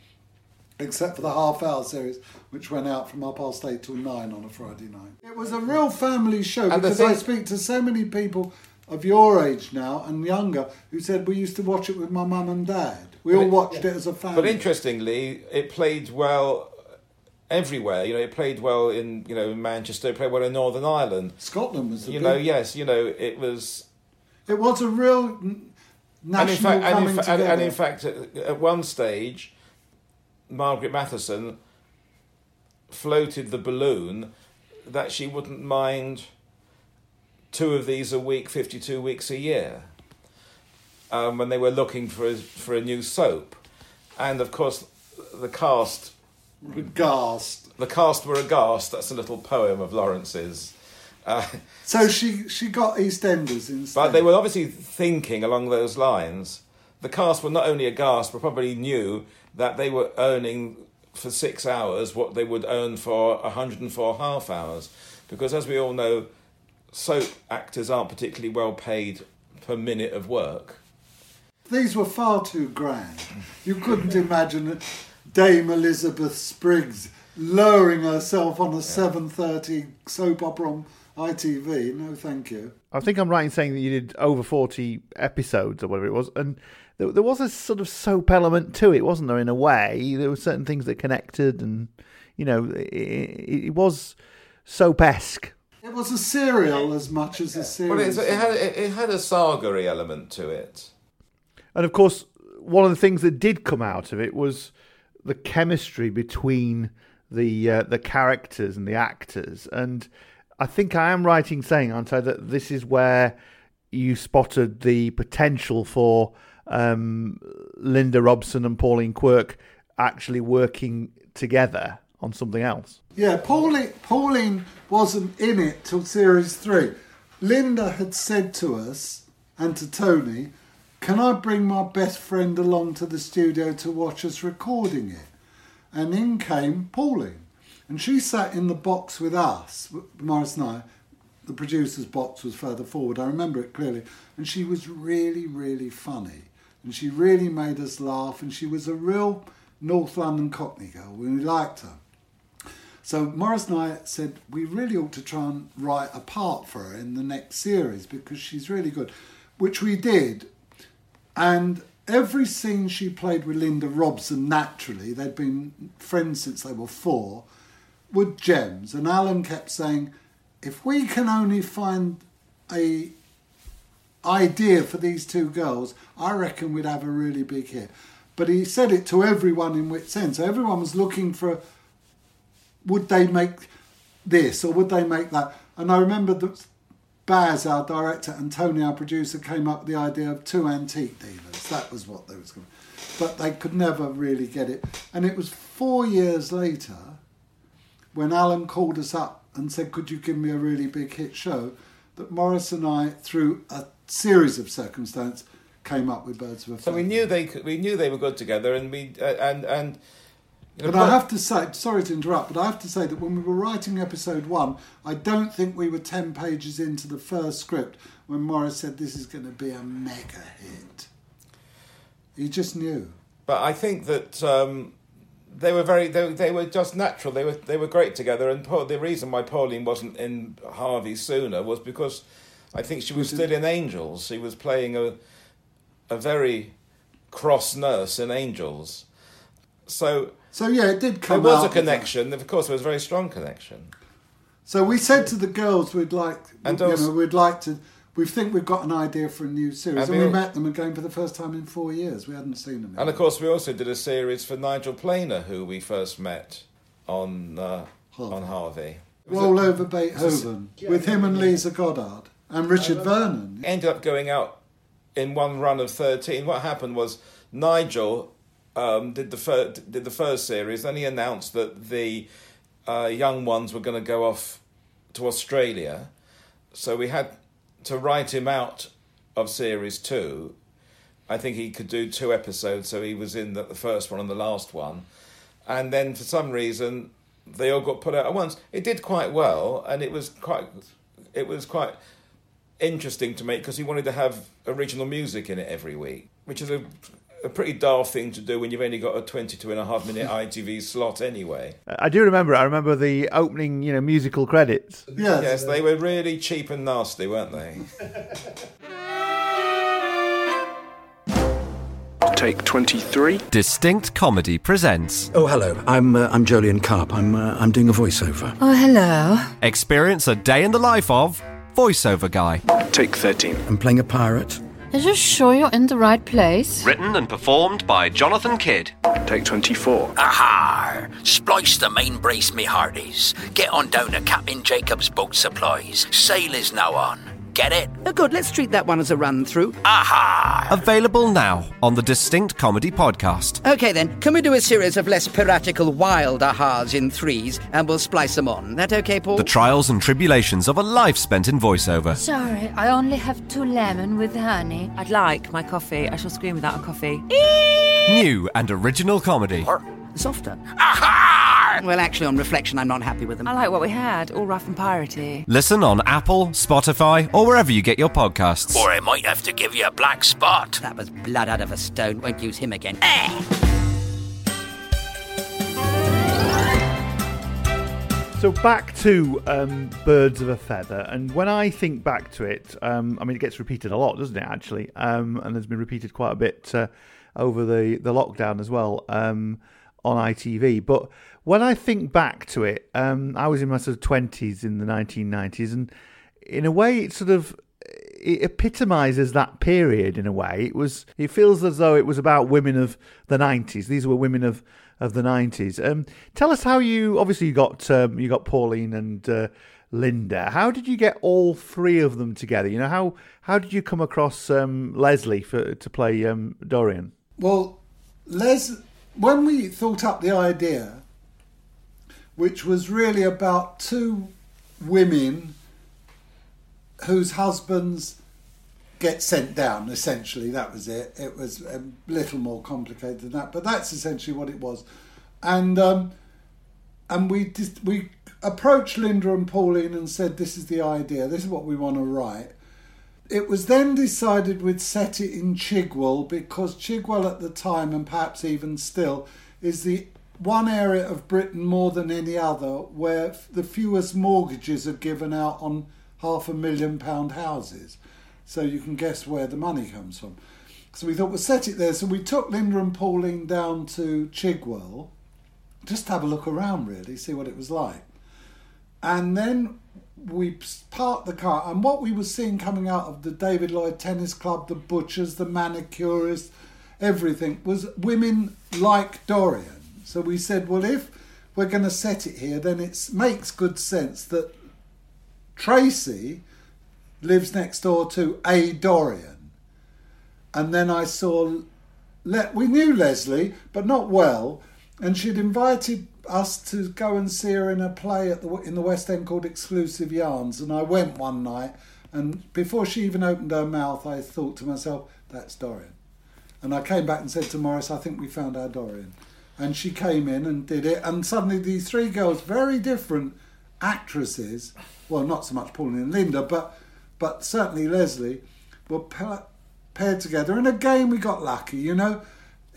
except for the half hour series, which went out from half past 8 till 9 on a Friday night. It was a real family show And because I speak to so many people of your age now and younger who said we used to watch it with my mum and dad. We But all it- watched it as a family. But interestingly, it played well everywhere. You know, it played well in you know in Manchester. It played well in Northern Ireland. Scotland was the You big- know, yes, you know, it was. It was a real national and in fact, and coming in, fa- and, together. and in fact, at, at one stage, Margaret Matheson floated the balloon that she wouldn't mind two of these a week, 52 weeks a year, um, when they were looking for a, for a new soap. And of course, the cast. Aghast. The cast were aghast. That's a little poem of Laurence's. Uh, So she she got EastEnders instead. but they were obviously thinking along those lines. The cast were not only aghast, but probably knew that they were earning for six hours what they would earn for 104 half hours. Because as we all know, soap actors aren't particularly well paid per minute of work. These were far too grand. You couldn't imagine Dame Elizabeth Spriggs lowering herself on a 7.30 soap opera on ITV. No, thank you. I think I'm right in saying that you did over 40 episodes or whatever it was, and there, there was a sort of soap element to it, wasn't there? In a way, there were certain things that connected, and you know, it, it, it was soap esque. It was a serial as much as a series. Well, it had it, it had a saga element to it. And of course, one of the things that did come out of it was the chemistry between the uh, the characters and the actors. And I think I am right in saying, aren't I, that this is where you spotted the potential for um, Linda Robson and Pauline Quirk actually working together on something else. Yeah, Pauline, Pauline wasn't in it till series three. Linda had said to us and to Tony, Can I bring my best friend along to the studio to watch us recording it? And in came Pauline. And she sat in the box with us, Maurice and I. The producer's box was further forward. I remember it clearly. And she was really, really funny. And she really made us laugh. And she was a real North London Cockney girl. We liked her. So Maurice and I said we really ought to try and write a part for her in the next series because she's really good, which we did. And every scene she played with Linda Robson, naturally, they'd been friends since they were four, were gems. And Alan kept saying, if we can only find a idea for these two girls, I reckon we'd have a really big hit. But he said it to everyone in Witzend. So everyone was looking for would they make this or would they make that? And I remember that Baz, our director, and Tony, our producer, came up with the idea of two antique dealers. That was what they was going. But they could never really get it. And it was four years later when Alan called us up and said, "Could you give me a really big hit show?" That Maurice and I, through a series of circumstances, came up with Birds of a Feather. So we knew they could, we knew they were good together, and we uh, and and. you know, But I have to say, sorry to interrupt, but I have to say that when we were writing episode one, I don't think we were 10 pages into the first script when Maurice said this is going to be a mega hit. He just knew. But I think that um, they were very they, they were just natural. They were they were great together. And Paul, the reason why Pauline wasn't in Harvey sooner was because I think she was still in Angels. She was playing a a very cross nurse in Angels. So So yeah, it did come. there was out a connection. Of course, there was a very strong connection. So we said to the girls we'd like, And you also- know, we'd like to. We think we've got an idea for a new series, And we we met them again for the first time in four years. We hadn't seen them. And of course, we also did a series for Nigel Planer, who we first met on uh, on Harvey. It was a- over Beethoven with him and Liza Goddard and Richard Vernon. ended up going out in one run of 13. What happened was Nigel um, did the fir- did the first series, then he announced that the uh, young ones were going to go off to Australia. So we had to write him out of series two. I think he could do two episodes, so he was in the, the first one and the last one. And then for some reason, they all got put out at once. It did quite well, and it was quite it was quite interesting to make because he wanted to have original music in it every week, which is a, a pretty dull thing to do when you've only got a 22 and a half minute ITV slot anyway. I do remember. I remember the opening, you know, musical credits. Yes, they were really cheap and nasty, weren't they? Take 23. Distinct Comedy presents Oh, hello. I'm uh, I'm Jolien Carp. I'm uh, I'm doing a voiceover. Oh, hello. Experience a day in the life of Voiceover Guy. Take 13. I'm playing a pirate. Are you sure you're in the right place? Written and performed by Jonathan Kidd. Take 24. Aha! Splice the main brace, me hearties. Get on down to Captain Jacob's Boat Supplies. Sail is now on. Get it? Oh, good. Let's treat that one as a run through. Aha! Available now on the Distinct Comedy Podcast. Okay, then. Can we do a series of less piratical wild ahas in threes and we'll splice them on? That okay, Paul? The trials and tribulations of a life spent in voiceover. Sorry, I only have two lemon with honey. I'd like my coffee. I shall scream without a coffee. New and original comedy. Softer. Well, actually, on reflection, I'm not happy with them. I like what we had, all rough and piratey. Listen on Apple, Spotify, or wherever you get your podcasts. Or I might have to give you a black spot. That was blood out of a stone. Won't use him again. So back to um, Birds of a Feather, and when I think back to it, um, I mean, it gets repeated a lot, doesn't it? Actually, um, and has been repeated quite a bit uh, over the the lockdown as well um, on ITV. But when I think back to it, um, I was in my sort of twenties in the 1990s, and in a way, it sort of it epitomizes that period in a way. It was it feels as though it was about women of the 90s. These were women of of the 90s. Um, tell us how you obviously you got um, you got Pauline and uh, Linda. How did you get all three of them together? You know how how did you come across um, Lesley for to play um, Dorian? Well, Les, when we thought up the idea, which was really about two women whose husbands get sent down. Essentially, that was it. It was a little more complicated than that, but that's essentially what it was. And um, and we just, we approached Linda and Pauline and said, "This is the idea. This is what we want to write." It was then decided we'd set it in Chigwell because Chigwell at the time, and perhaps even still, is the one area of Britain more than any other where the fewest mortgages are given out on half a million pound houses. So you can guess where the money comes from. So we thought we'll set it there. So we took Linda and Pauline down to Chigwell, just have a look around really, see what it was like. And then we parked the car, and what we were seeing coming out of the David Lloyd Tennis Club, the butchers, the manicurists, everything was women like Dorian. So we said, well, if we're going to set it here, then it makes good sense that Tracy lives next door to A. Dorian. And then I saw, Le- we knew Lesley, but not well, and she'd invited us to go and see her in a play at the, in the West End called Exclusive Yarns. And I went one night, and before she even opened her mouth, I thought to myself, that's Dorian. And I came back and said to Maurice, I think we found our Dorian. And she came in and did it, and suddenly these three girls, very different actresses, well, not so much Pauline and Linda, but but certainly Lesley, were pa- paired together. And again, we got lucky. You know,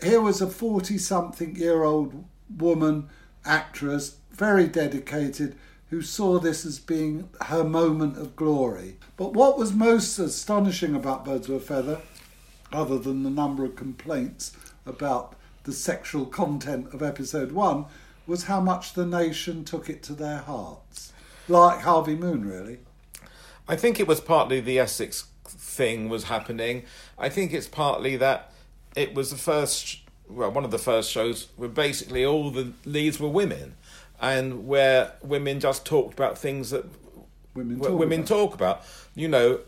here was a forty-something-year-old woman actress, very dedicated, who saw this as being her moment of glory. But what was most astonishing about Birds of a Feather, other than the number of complaints about the sexual content of episode one, was how much the nation took it to their hearts. Like Harvey Moon, really. I think it was partly the Essex thing was happening. I think it's partly that it was the first, well, one of the first shows where basically all the leads were women, and where women just talked about things that women talk, women about. talk about. You know,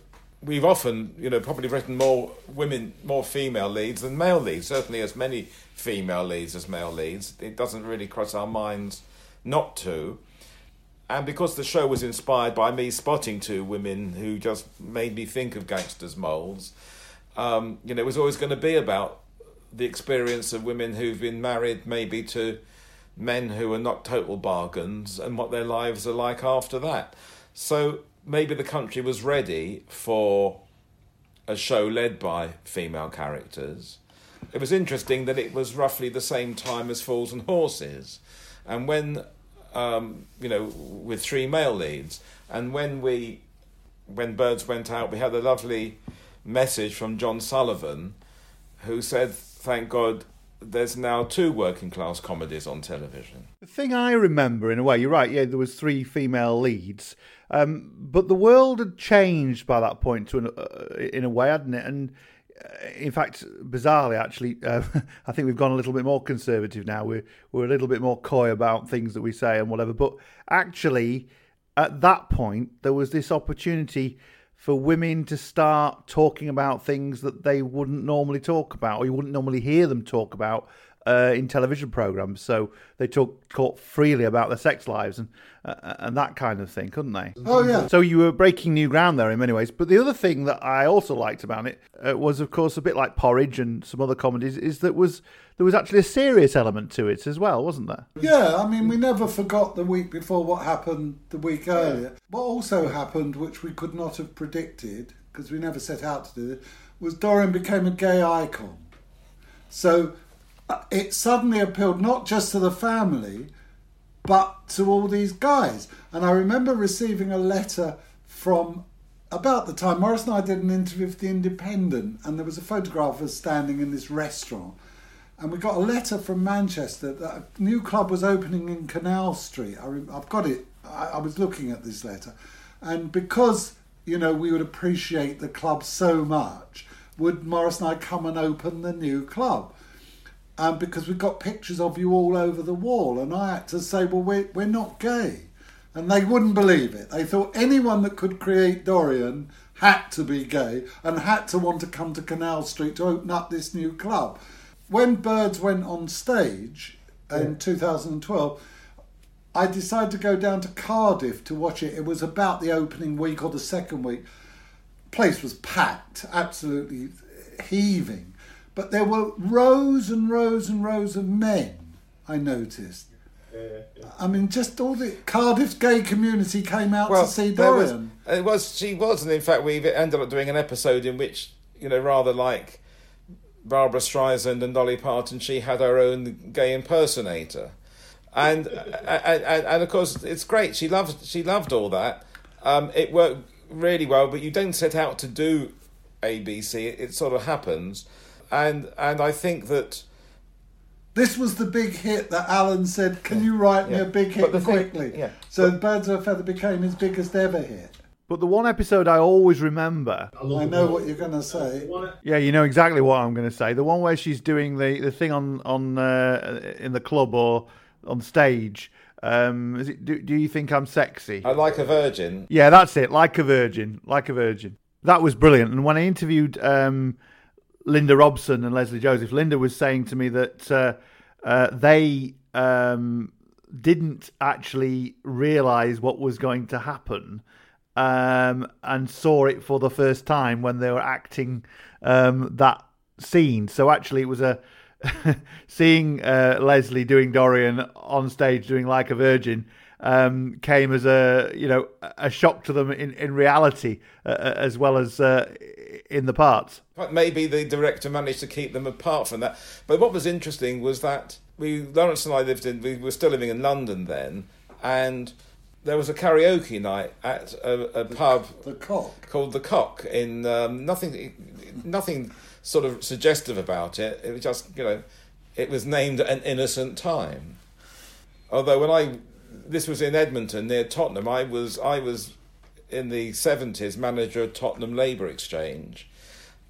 we've often, you know, probably written more women, more female leads than male leads. Certainly, as many female leads as male leads. It doesn't really cross our minds not to. And because the show was inspired by me spotting two women who just made me think of gangsters' moles, um, you know, it was always going to be about the experience of women who've been married maybe to men who are not total bargains and what their lives are like after that. So maybe the country was ready for a show led by female characters. It was interesting that it was roughly the same time as Fools and Horses. And when um, you know, with three male leads. And when we, when Birds went out, we had a lovely message from John Sullivan, who said, "Thank God, there's now two working class comedies on television." The thing I remember, in a way, you're right. Yeah, there was three female leads, um, but the world had changed by that point, to an, uh, in a way, hadn't it? And in fact, bizarrely, actually, uh, I think we've gone a little bit more conservative now. We're we're a little bit more coy about things that we say and whatever. But actually, at that point, there was this opportunity for women to start talking about things that they wouldn't normally talk about, or you wouldn't normally hear them talk about uh, in television programs. So they talk, talk freely about their sex lives and uh, and that kind of thing, couldn't they? Oh, yeah. So you were breaking new ground there in many ways. But the other thing that I also liked about it uh, was, of course, a bit like Porridge and some other comedies, is that was there was actually a serious element to it as well, wasn't there? Yeah, I mean, we never forgot the week before what happened the week earlier. What also happened, which we could not have predicted, because we never set out to do it, was Dorian became a gay icon. So it suddenly appealed not just to the family, but to all these guys. And I remember receiving a letter from about the time Maurice and I did an interview for The Independent, and there was a photograph of us standing in this restaurant. And we got a letter from Manchester that a new club was opening in Canal Street. I I've got it. I, I was looking at this letter. And because, you know, we would appreciate the club so much, would Morris and I come and open the new club? Um, because we got pictures of you all over the wall. And I had to say, well, we're, we're not gay. And they wouldn't believe it. They thought anyone that could create Dorian had to be gay and had to want to come to Canal Street to open up this new club. When Birds went on stage in 2012, I decided to go down to Cardiff to watch it. It was about the opening week or the second week. Place was packed, absolutely heaving. But there were rows and rows and rows of men, I noticed. I mean, just all the Cardiff gay community came out to see there was- Dorian. it was she was, and in fact, we ended up doing an episode in which you know, rather like Barbra Streisand and Dolly Parton, she had her own gay impersonator, and and, and, and of course, it's great. She loved she loved all that. Um, it worked really well, but you don't set out to do ABC. It, it sort of happens, and and I think that. This was the big hit that Alan said, Can you write me a big hit the thing- quickly? yeah. So Birds of a Feather became his biggest ever hit. But the one episode I always remember. I know what you're going to say. Yeah, you know exactly what I'm going to say. The one where she's doing the, the thing on on uh, in the club or on stage. Um, is it? Do, do you think I'm sexy? I like a virgin. Yeah, that's it. Like a virgin. Like a virgin. That was brilliant. And when I interviewed um, Linda Robson and Lesley Joseph, Linda was saying to me that uh, uh, they um, didn't actually realize what was going to happen um, and saw it for the first time when they were acting um, that scene. So actually, it was a seeing uh, Lesley doing Dorian on stage doing like a virgin um, came as a you know a shock to them in in reality uh, as well as uh, in the parts. Maybe the director managed to keep them apart from that. But what was interesting was that we, Lawrence and I lived in, we were still living in London then, and there was a karaoke night at a, a pub the Cock. called the Cock in um, nothing, nothing sort of suggestive about it. It was just you know, it was named an innocent time. Although when I, this was in Edmonton near Tottenham, I was I was in the seventies manager of Tottenham Labour Exchange,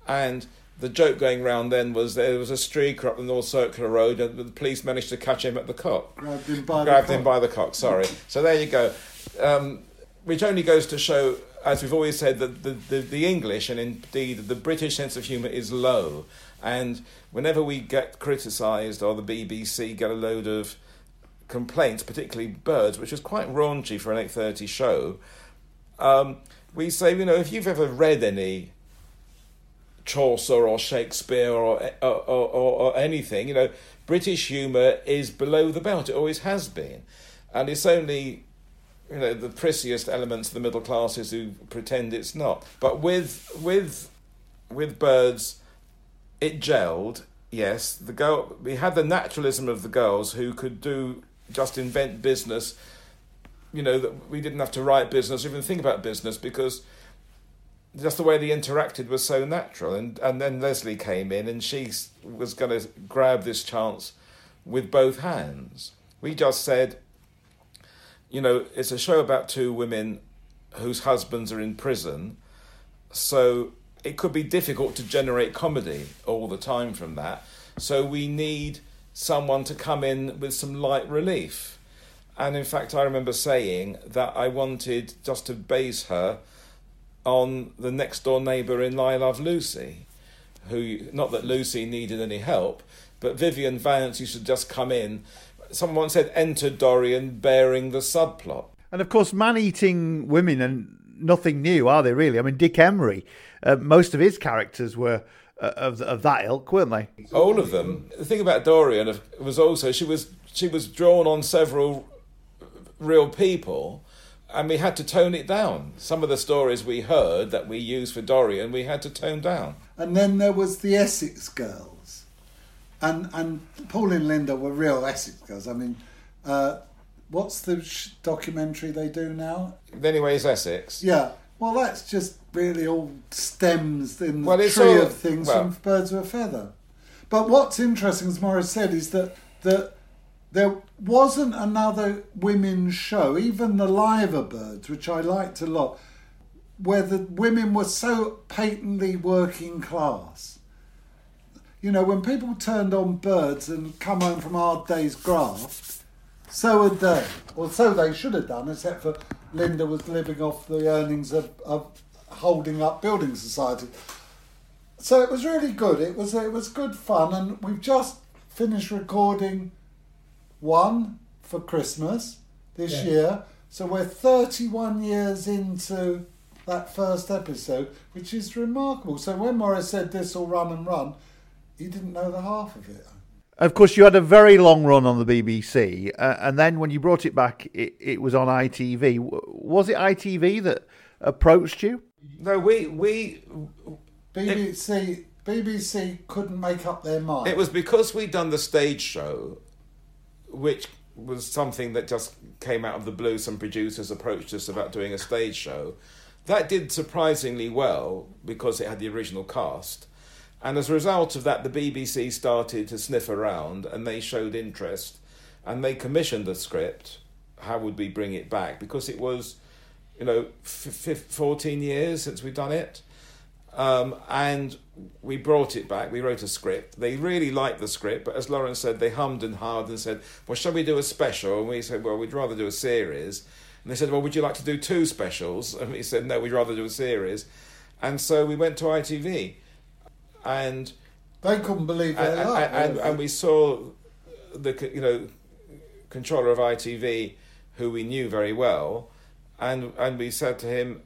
and the joke going round then was there was a streaker up the North Circular Road, and the police managed to catch him at the cock. Grabbed him by Grabbed the him cock. by the cock. Sorry. So there you go. Um, which only goes to show, as we've always said, that the, the, the English and indeed the British sense of humour is low. And whenever we get criticised or the BBC get a load of complaints, particularly Birds, which is quite raunchy for an 8.30 show, um, we say, you know, if you've ever read any Chaucer or Shakespeare or, or, or, or anything, you know, British humour is below the belt. It always has been. And it's only, you know, the prissiest elements of the middle classes who pretend it's not. But with, with, with Birds, it gelled, yes. The girl, we had the naturalism of the girls who could do, just invent business, you know, that we didn't have to write business or even think about business because just the way they interacted was so natural. And and then Lesley came in, and she was going to grab this chance with both hands. We just said, you know, it's a show about two women whose husbands are in prison, so it could be difficult to generate comedy all the time from that. So we need someone to come in with some light relief. And in fact, I remember saying that I wanted just to base her on the next door neighbour in I Love Lucy, who, not that Lucy needed any help, but Vivian Vance used to just come in. Someone said, enter Dorian bearing the subplot. And of course, man eating women and nothing new, are they really? I mean, Dick Emery, uh, most of his characters were of, of that ilk, weren't they? All of them. The thing about Dorian was also she was she was drawn on several real people, and we had to tone it down. Some of the stories we heard that we used for Dorian, we had to tone down. And then there was the Essex girls, and and Paul and Linda were real Essex girls. I mean, uh, what's the sh- documentary they do now? Anyways, Essex. Yeah. Well, that's just really all stems in the Well, tree all- of things well- from Birds of a Feather. But what's interesting, as Morris said, is that that there wasn't another women's show, even the Liver Birds, which I liked a lot, where the women were so patently working class. You know, when people turned on birds and come home from hard day's graft, so had they, or so they should have done, except for Linda was living off the earnings of, of holding up building society. So it was really good. It was it was good fun, and we've just finished recording one for Christmas this Yeah. year. So we're 31 years into that first episode, which is remarkable. So when Maurice said this will run and run, he didn't know the half of it. Of course, you had a very long run on the BBC, uh, and then when you brought it back, it, it was on ITV. W- Was it ITV that approached you? No, we we BBC BBC couldn't make up their mind. It was because we'd done the stage show, which was something that just came out of the blue. Some producers approached us about doing a stage show. That did surprisingly well because it had the original cast. And as a result of that, the BBC started to sniff around and they showed interest and they commissioned the script. How would we bring it back? Because it was, you know, f- f- 14 years since we'd done it. Um, and we brought it back. We wrote a script. They really liked the script, but as Laurence said, they hummed and hawed and said, "Well, shall we do a special?" And we said, "Well, we'd rather do a series." And they said, "Well, would you like to do two specials?" And we said, "No, we'd rather do a series." And so we went to ITV, and they couldn't believe their and, luck. and, and, and we saw the you know controller of ITV, who we knew very well, and and we said to him,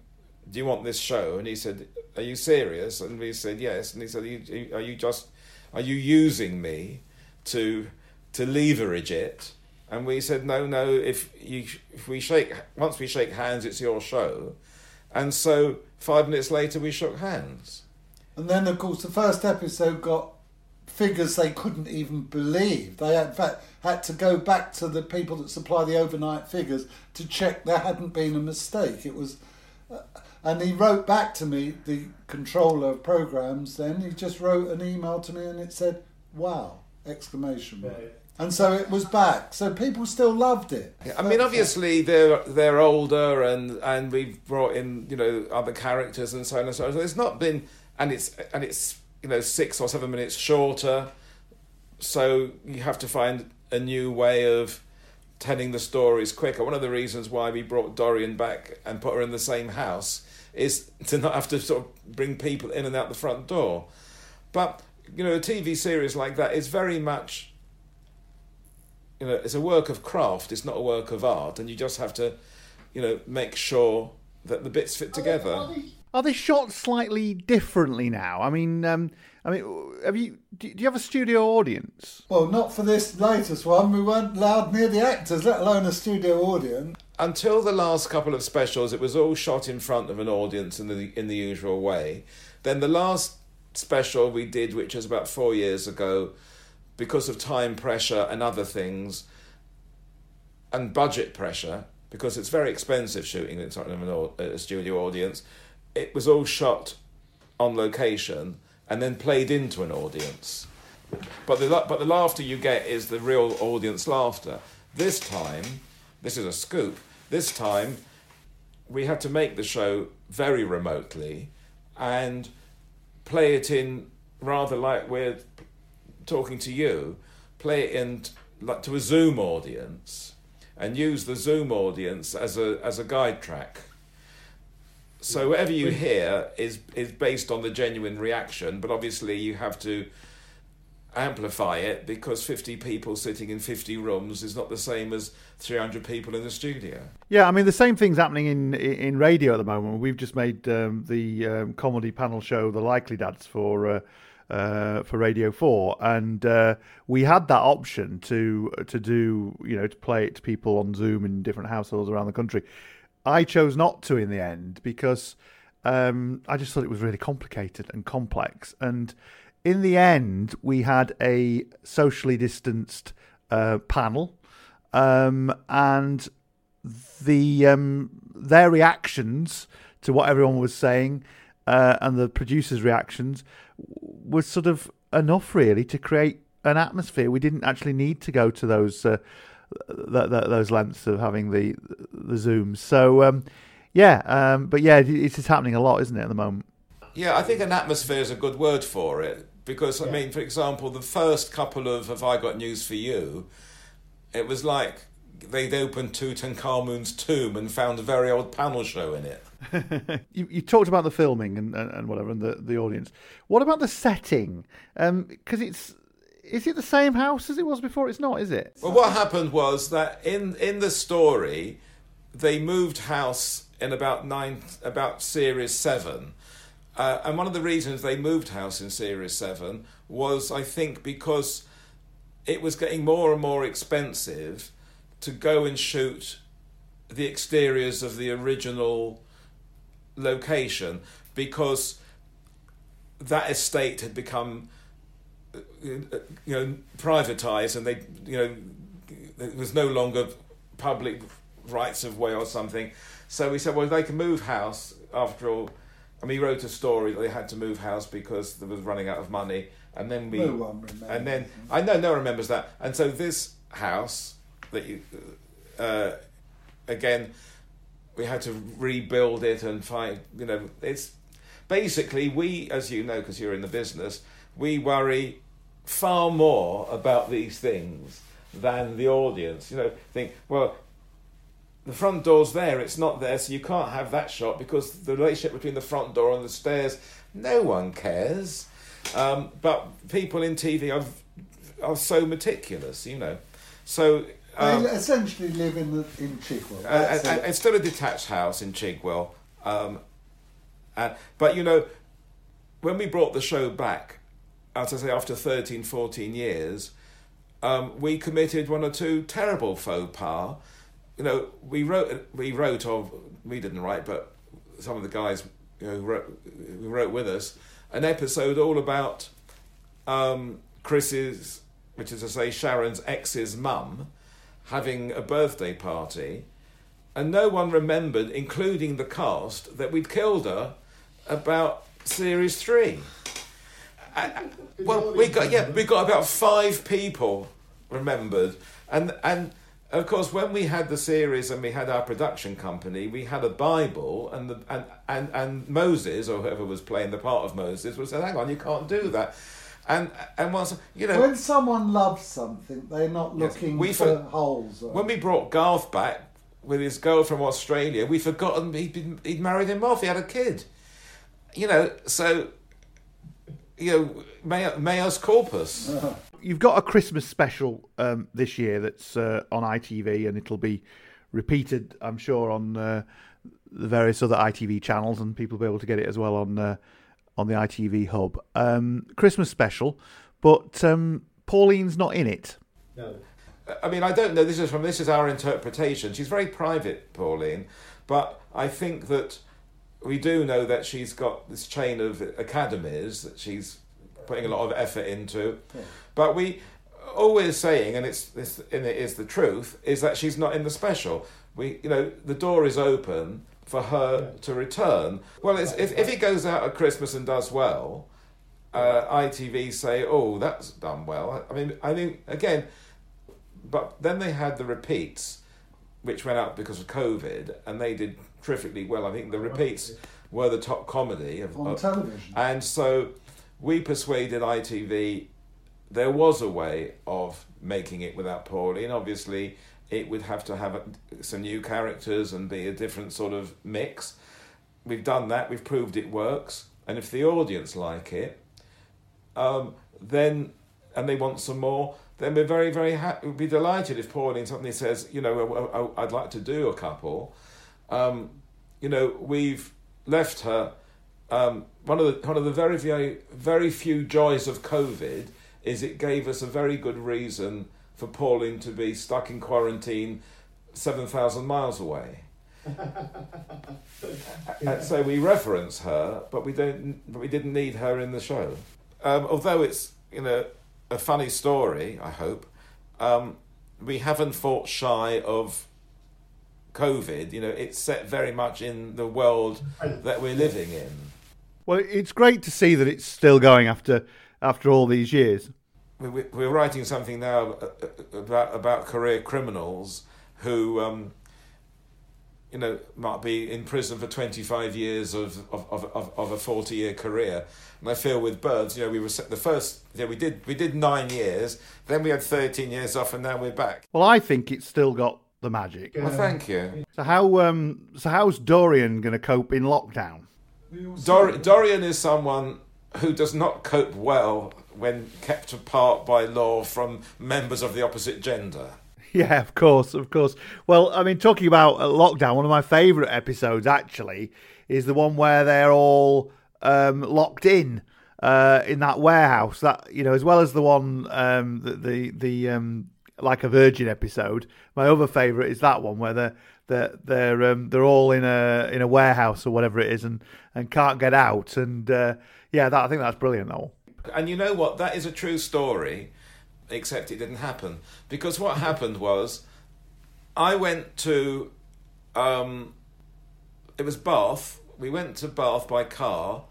"Do you want this show?" And he said, "Are you serious?" And we said, "Yes." And he said, "Are you, are you just are you using me to to leverage it?" And we said, "No, no. If you if we shake once we shake hands, it's your show." And so five minutes later, we shook hands. And then, of course, the first episode got figures they couldn't even believe. They, had, in fact, had to go back to the people that supply the overnight figures to check there hadn't been a mistake. It was, uh, and he wrote back to me, the controller of programs. Then he just wrote an email to me, and it said, "Wow!" exclamation mark. And so it was back. So people still loved it. I mean, obviously they're they're older, and and we've brought in you know other characters and so on and so on. So it's not been, and it's and it's you know six or seven minutes shorter. So you have to find a new way of telling the stories quicker. One of the reasons why we brought Dorian back and put her in the same house is to not have to sort of bring people in and out the front door. But you know, a TV series like that is very much you know, it's a work of craft. It's not a work of art, and you just have to, you know, make sure that the bits fit together. Are they shot slightly differently now? I mean, um, I mean, have you do do you have a studio audience? Well, not for this latest one. We weren't allowed near the actors, let alone a studio audience. Until the last couple of specials, it was all shot in front of an audience in the in the usual way. Then the last special we did, which was about four years ago, because of time pressure and other things, and budget pressure, because it's very expensive shooting in front of an, a studio audience, it was all shot on location and then played into an audience. But the but the laughter you get is the real audience laughter. This time, this is a scoop. This time, we had to make the show very remotely, and play it in rather like we're talking to you, play it in like to a Zoom audience, and use the Zoom audience as a as a guide track. So whatever you hear is is based on the genuine reaction, but obviously you have to amplify it because 50 people sitting in 50 rooms is not the same as 300 people in the studio. Yeah, I mean the same thing's happening in in radio at the moment. We've just made um, the um, comedy panel show, The Likely Dads, for uh, uh, for Radio Four, and uh, we had that option to to do you know to play it to people on Zoom in different households around the country. I chose not to in the end because um, I just thought it was really complicated and complex. And in the end, we had a socially distanced uh, panel, um, and the um, their reactions to what everyone was saying uh, and the producers' reactions was sort of enough, really, to create an atmosphere. We didn't actually need to go to those. Uh, th- th- those lengths of having the the zooms. So um, yeah, um, but yeah, it's happening a lot, isn't it, at the moment? Yeah, I think an atmosphere is a good word for it because I mean, for example, the first couple of "Have I Got News for You," it was like they'd opened Tutankhamun's tomb and found a very old panel show in it. you, you talked about the filming and, and, and whatever, and the, the audience. What about the setting? Because it's is it the same house as it was before? It's not, is it? Well, what happened was that in in the story, they moved house in about nine about series seven. Uh, and one of the reasons they moved house in Series 7 was, I think, because it was getting more and more expensive to go and shoot the exteriors of the original location because that estate had become you know privatized and they you know it was no longer public rights of way or something. So we said well they can move house after all and we wrote a story that they had to move house because they was running out of money. And then we No one remembers. and then I know no one remembers that. And so this house that you uh, again we had to rebuild it and find you know it's basically we as you know because you're in the business we worry far more about these things than the audience you know think well the front door's there it's not there so you can't have that shot because the relationship between the front door and the stairs no one cares um, but people in tv are, are so meticulous you know so um, they essentially live in the in Chigwell. uh, and, it. it's still a detached house in Chigwell. Um, and, but you know, when we brought the show back, as I say, after 13, 14 years, um, we committed one or two terrible faux pas. You know, we wrote, we wrote, or we didn't write, but some of the guys you know, who wrote, who wrote with us, an episode all about um, Chris's, which is to say Sharon's ex's mum, having a birthday party, and no one remembered, including the cast, that we'd killed her about series three. And- well, we got yeah, we got about five people remembered, and and of course when we had the series and we had our production company, we had a Bible, and the and and and Moses or whoever was playing the part of Moses was saying, "Hang on, you can't do that," and and once you know when someone loves something, they're not Yes, looking we for for- holes. Or, When we brought Garth back with his girl from Australia, we'd forgotten he'd been, he'd married him off. He had a kid. You know, so you know, mea- meus corpus. You've got a Christmas special um, this year that's uh, on ITV, and it'll be repeated, I'm sure, on uh, the various other ITV channels, and people will be able to get it as well on uh, on the ITV hub. Um, Christmas special, but um, Pauline's not in it. No. I mean, I don't know. This is from this is our interpretation. She's very private, Pauline, but I think that we do know that she's got this chain of academies that she's putting a lot of effort into. But we always saying, and it's this, and it is the truth, is that she's not in the special. We, you know, the door is open for her to return. Well, it's, if if it goes out at Christmas and does well, uh, ITV say, "Oh, that's done well." I mean, I mean, again, but then they had the repeats, which went out because of COVID, and they did terrifically well. I think the repeats were the top comedy of, On of- television. and so we persuaded ITV there was a way of making it without Pauline. Obviously, it would have to have a, some new characters and be a different sort of mix. We've done that. We've proved it works. And if the audience like it, um, then and they want some more, then we're very, very happy. We'd be delighted if Pauline suddenly says, you know, "I- I- I'd like to do a couple. Um, you know, we've left her. Um, one of the one of the very very very few joys of COVID is it gave us a very good reason for Pauline to be stuck in quarantine seven thousand miles away. And so we reference her, but we don't. But we didn't need her in the show. Um, although it's you know a funny story, I hope um, we haven't fought shy of COVID. You know, it's set very much in the world that we're living in. Well, it's great to see that it's still going after after all these years. We- we- We're writing something now uh, uh, about about career criminals who, um, you know, might be in prison for twenty five years of of, of, of of a forty year career. And I feel with birds, you know, we were set- the first. Yeah, we did we did nine years, then we had thirteen years off, and now we're back. Well, I think it's still got the magic. Well, thank you. So how um so how's Dorien going to cope in lockdown? Dor- Dorien is someone who does not cope well when kept apart by law from members of the opposite gender. Yeah, of course, of course. Well, I mean, talking about uh, lockdown, one of my favourite episodes actually is the one where they're all um, locked in uh, in that warehouse. That you know, as well as the one um, the the, the um, like a Virgin episode. My other favourite is that one where they're they're they're um, they're all in a in a warehouse or whatever it is and and can't get out. And uh, yeah, that I think that's brilliant. Though. And you know what? That is a true story, except it didn't happen. Because what happened was, I went to, um, it was Bath. We went to Bath by car.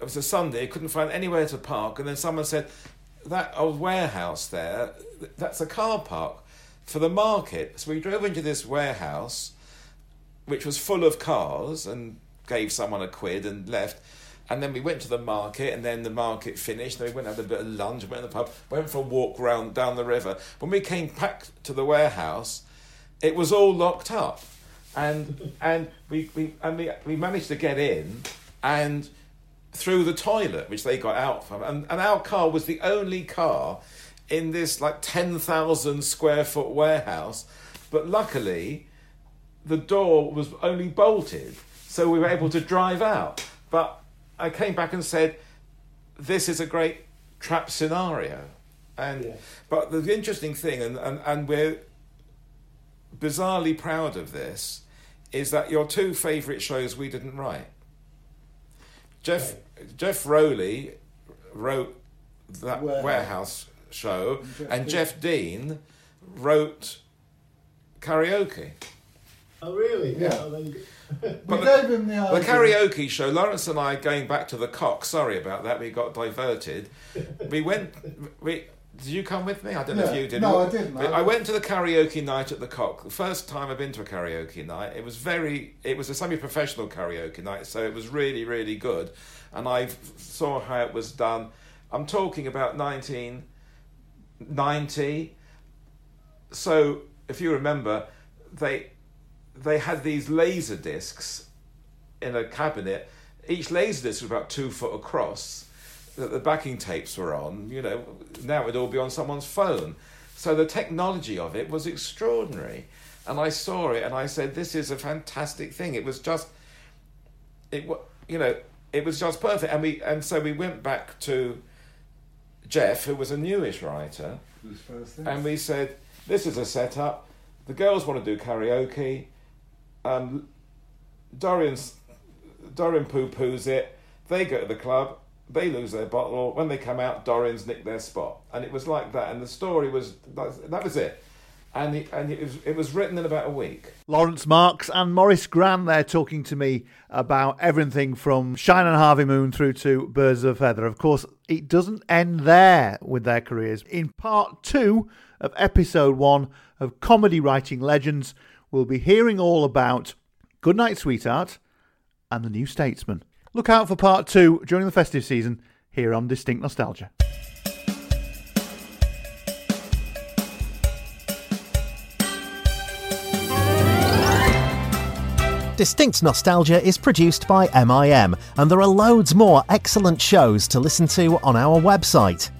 It was a Sunday. Couldn't find anywhere to park, and then someone said, "That old warehouse there, that's a car park for the market." So we drove into this warehouse, which was full of cars, and gave someone a quid and left. And then we went to the market, and then the market finished. Then we went and had a bit of lunch, went to the pub, went for a walk round down the river. When we came back to the warehouse, it was all locked up, and and we, we and we, we managed to get in, and through the toilet, which they got out from, and, and our car was the only car in this like ten thousand square foot warehouse, but luckily, the door was only bolted, so we were able to drive out. But I came back and said, "This is a great trap scenario," and but the interesting thing, and, and, and we're bizarrely proud of this, is that your two favourite shows we didn't write. Geoff Geoff Rowley wrote that Warehouse. warehouse, show, And Geoff and Dean. Geoff Deane wrote karaoke. Oh, really? Yeah. Oh, there. We But gave him the The karaoke show, Laurence and I going back to the cock. Sorry about that, we got diverted. We went. We did you come with me? I don't know if you did. No, I didn't. I- I went to the karaoke night at the cock. The first time I've been to a karaoke night. It was very. It was a semi-professional karaoke night, so it was really, really good. And I saw how it was done. I'm talking about 1990. So if you remember, they they had these laser discs in a cabinet. Each laser disc was about two foot across. That the backing tapes were on. You know, now it'd all be on someone's phone. So the technology of it was extraordinary. And I saw it and I said, "This is a fantastic thing." It was just, it you know, it was just perfect. And we and so we went back to Geoff, who was a newish writer, Who's first thing? and we said, "This is a setup. The girls want to do karaoke. Um, Dorien's Dorien poo poos it. They go to the club. They lose their bottle. When they come out, Dorien's nick their spot, and it was like that. And the story was that, was it. And and it was it was written in about a week. Laurence Marks and Maurice Gran there talking to me about everything from Shine on Harvey Moon through to Birds of Feather. Of course, it doesn't end there with their careers. In part two of episode one of Comedy Writing Legends, we'll be hearing all about Goodnight Sweetheart, and The New Statesman. Look out for part two during the festive season here on Distinct Nostalgia. Distinct Nostalgia is produced by MIM, and there are loads more excellent shows to listen to on our website.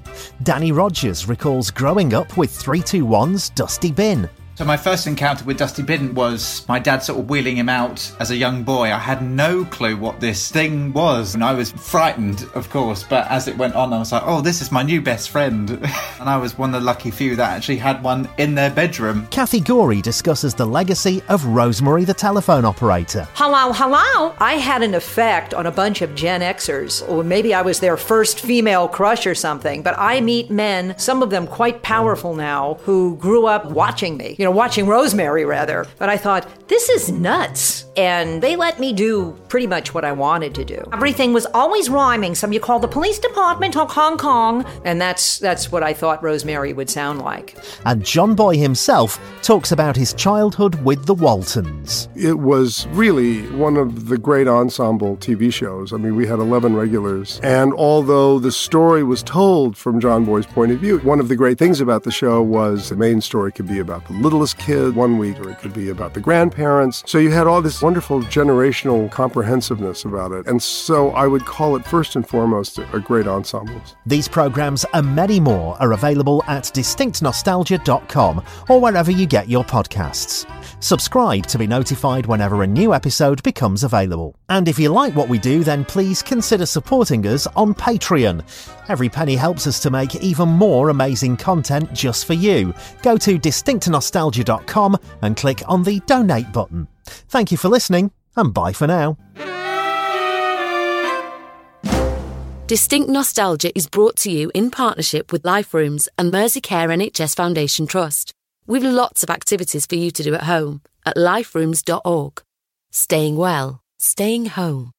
Danny Rogers recalls growing up with 321's Dusty Bin. So my first encounter with Dusty Bin was my dad sort of wheeling him out as a young boy. I had no clue what this thing was, and I was frightened, of course. But as it went on, I was like, "Oh, this is my new best friend," and I was one of the lucky few that actually had one in their bedroom. Kathi Gori discusses the legacy of Rosemary the telephone operator. Hello, hello. I had an effect on a bunch of Gen Xers, or maybe I was their first female crush or something. But I meet men, some of them quite powerful now, who grew up watching me. You know, watching Rosemary rather. But I thought, this is nuts. And they let me do pretty much what I wanted to do. Everything was always rhyming. Some you call the police department or Hong Kong. And that's that's what I thought Rosemary would sound like. And John Boy himself talks about his childhood with the Waltons. It was really one of the great ensemble TV shows. I mean, we had 11 regulars. And although the story was told from John Boy's point of view, one of the great things about the show was the main story could be about the littlest kid one week, or it could be about the grandparents. So you had all this wonderful generational comprehensiveness about it. And so I would call it first and foremost a great ensemble. These programs and many more are available at distinctnostalgia.com or wherever you get your podcasts. Subscribe to be notified whenever a new episode becomes available. And if you like what we do, then please consider supporting us on Patreon. Every penny helps us to make even more amazing content just for you. Go to distinctnostalgia.com and click on the donate button. Thank you for listening, and bye for now. Distinct Nostalgia is brought to you in partnership with Life Rooms and Merseycare NHS Foundation Trust. We've lots of activities for you to do at home at liferooms.org. Staying well, staying home.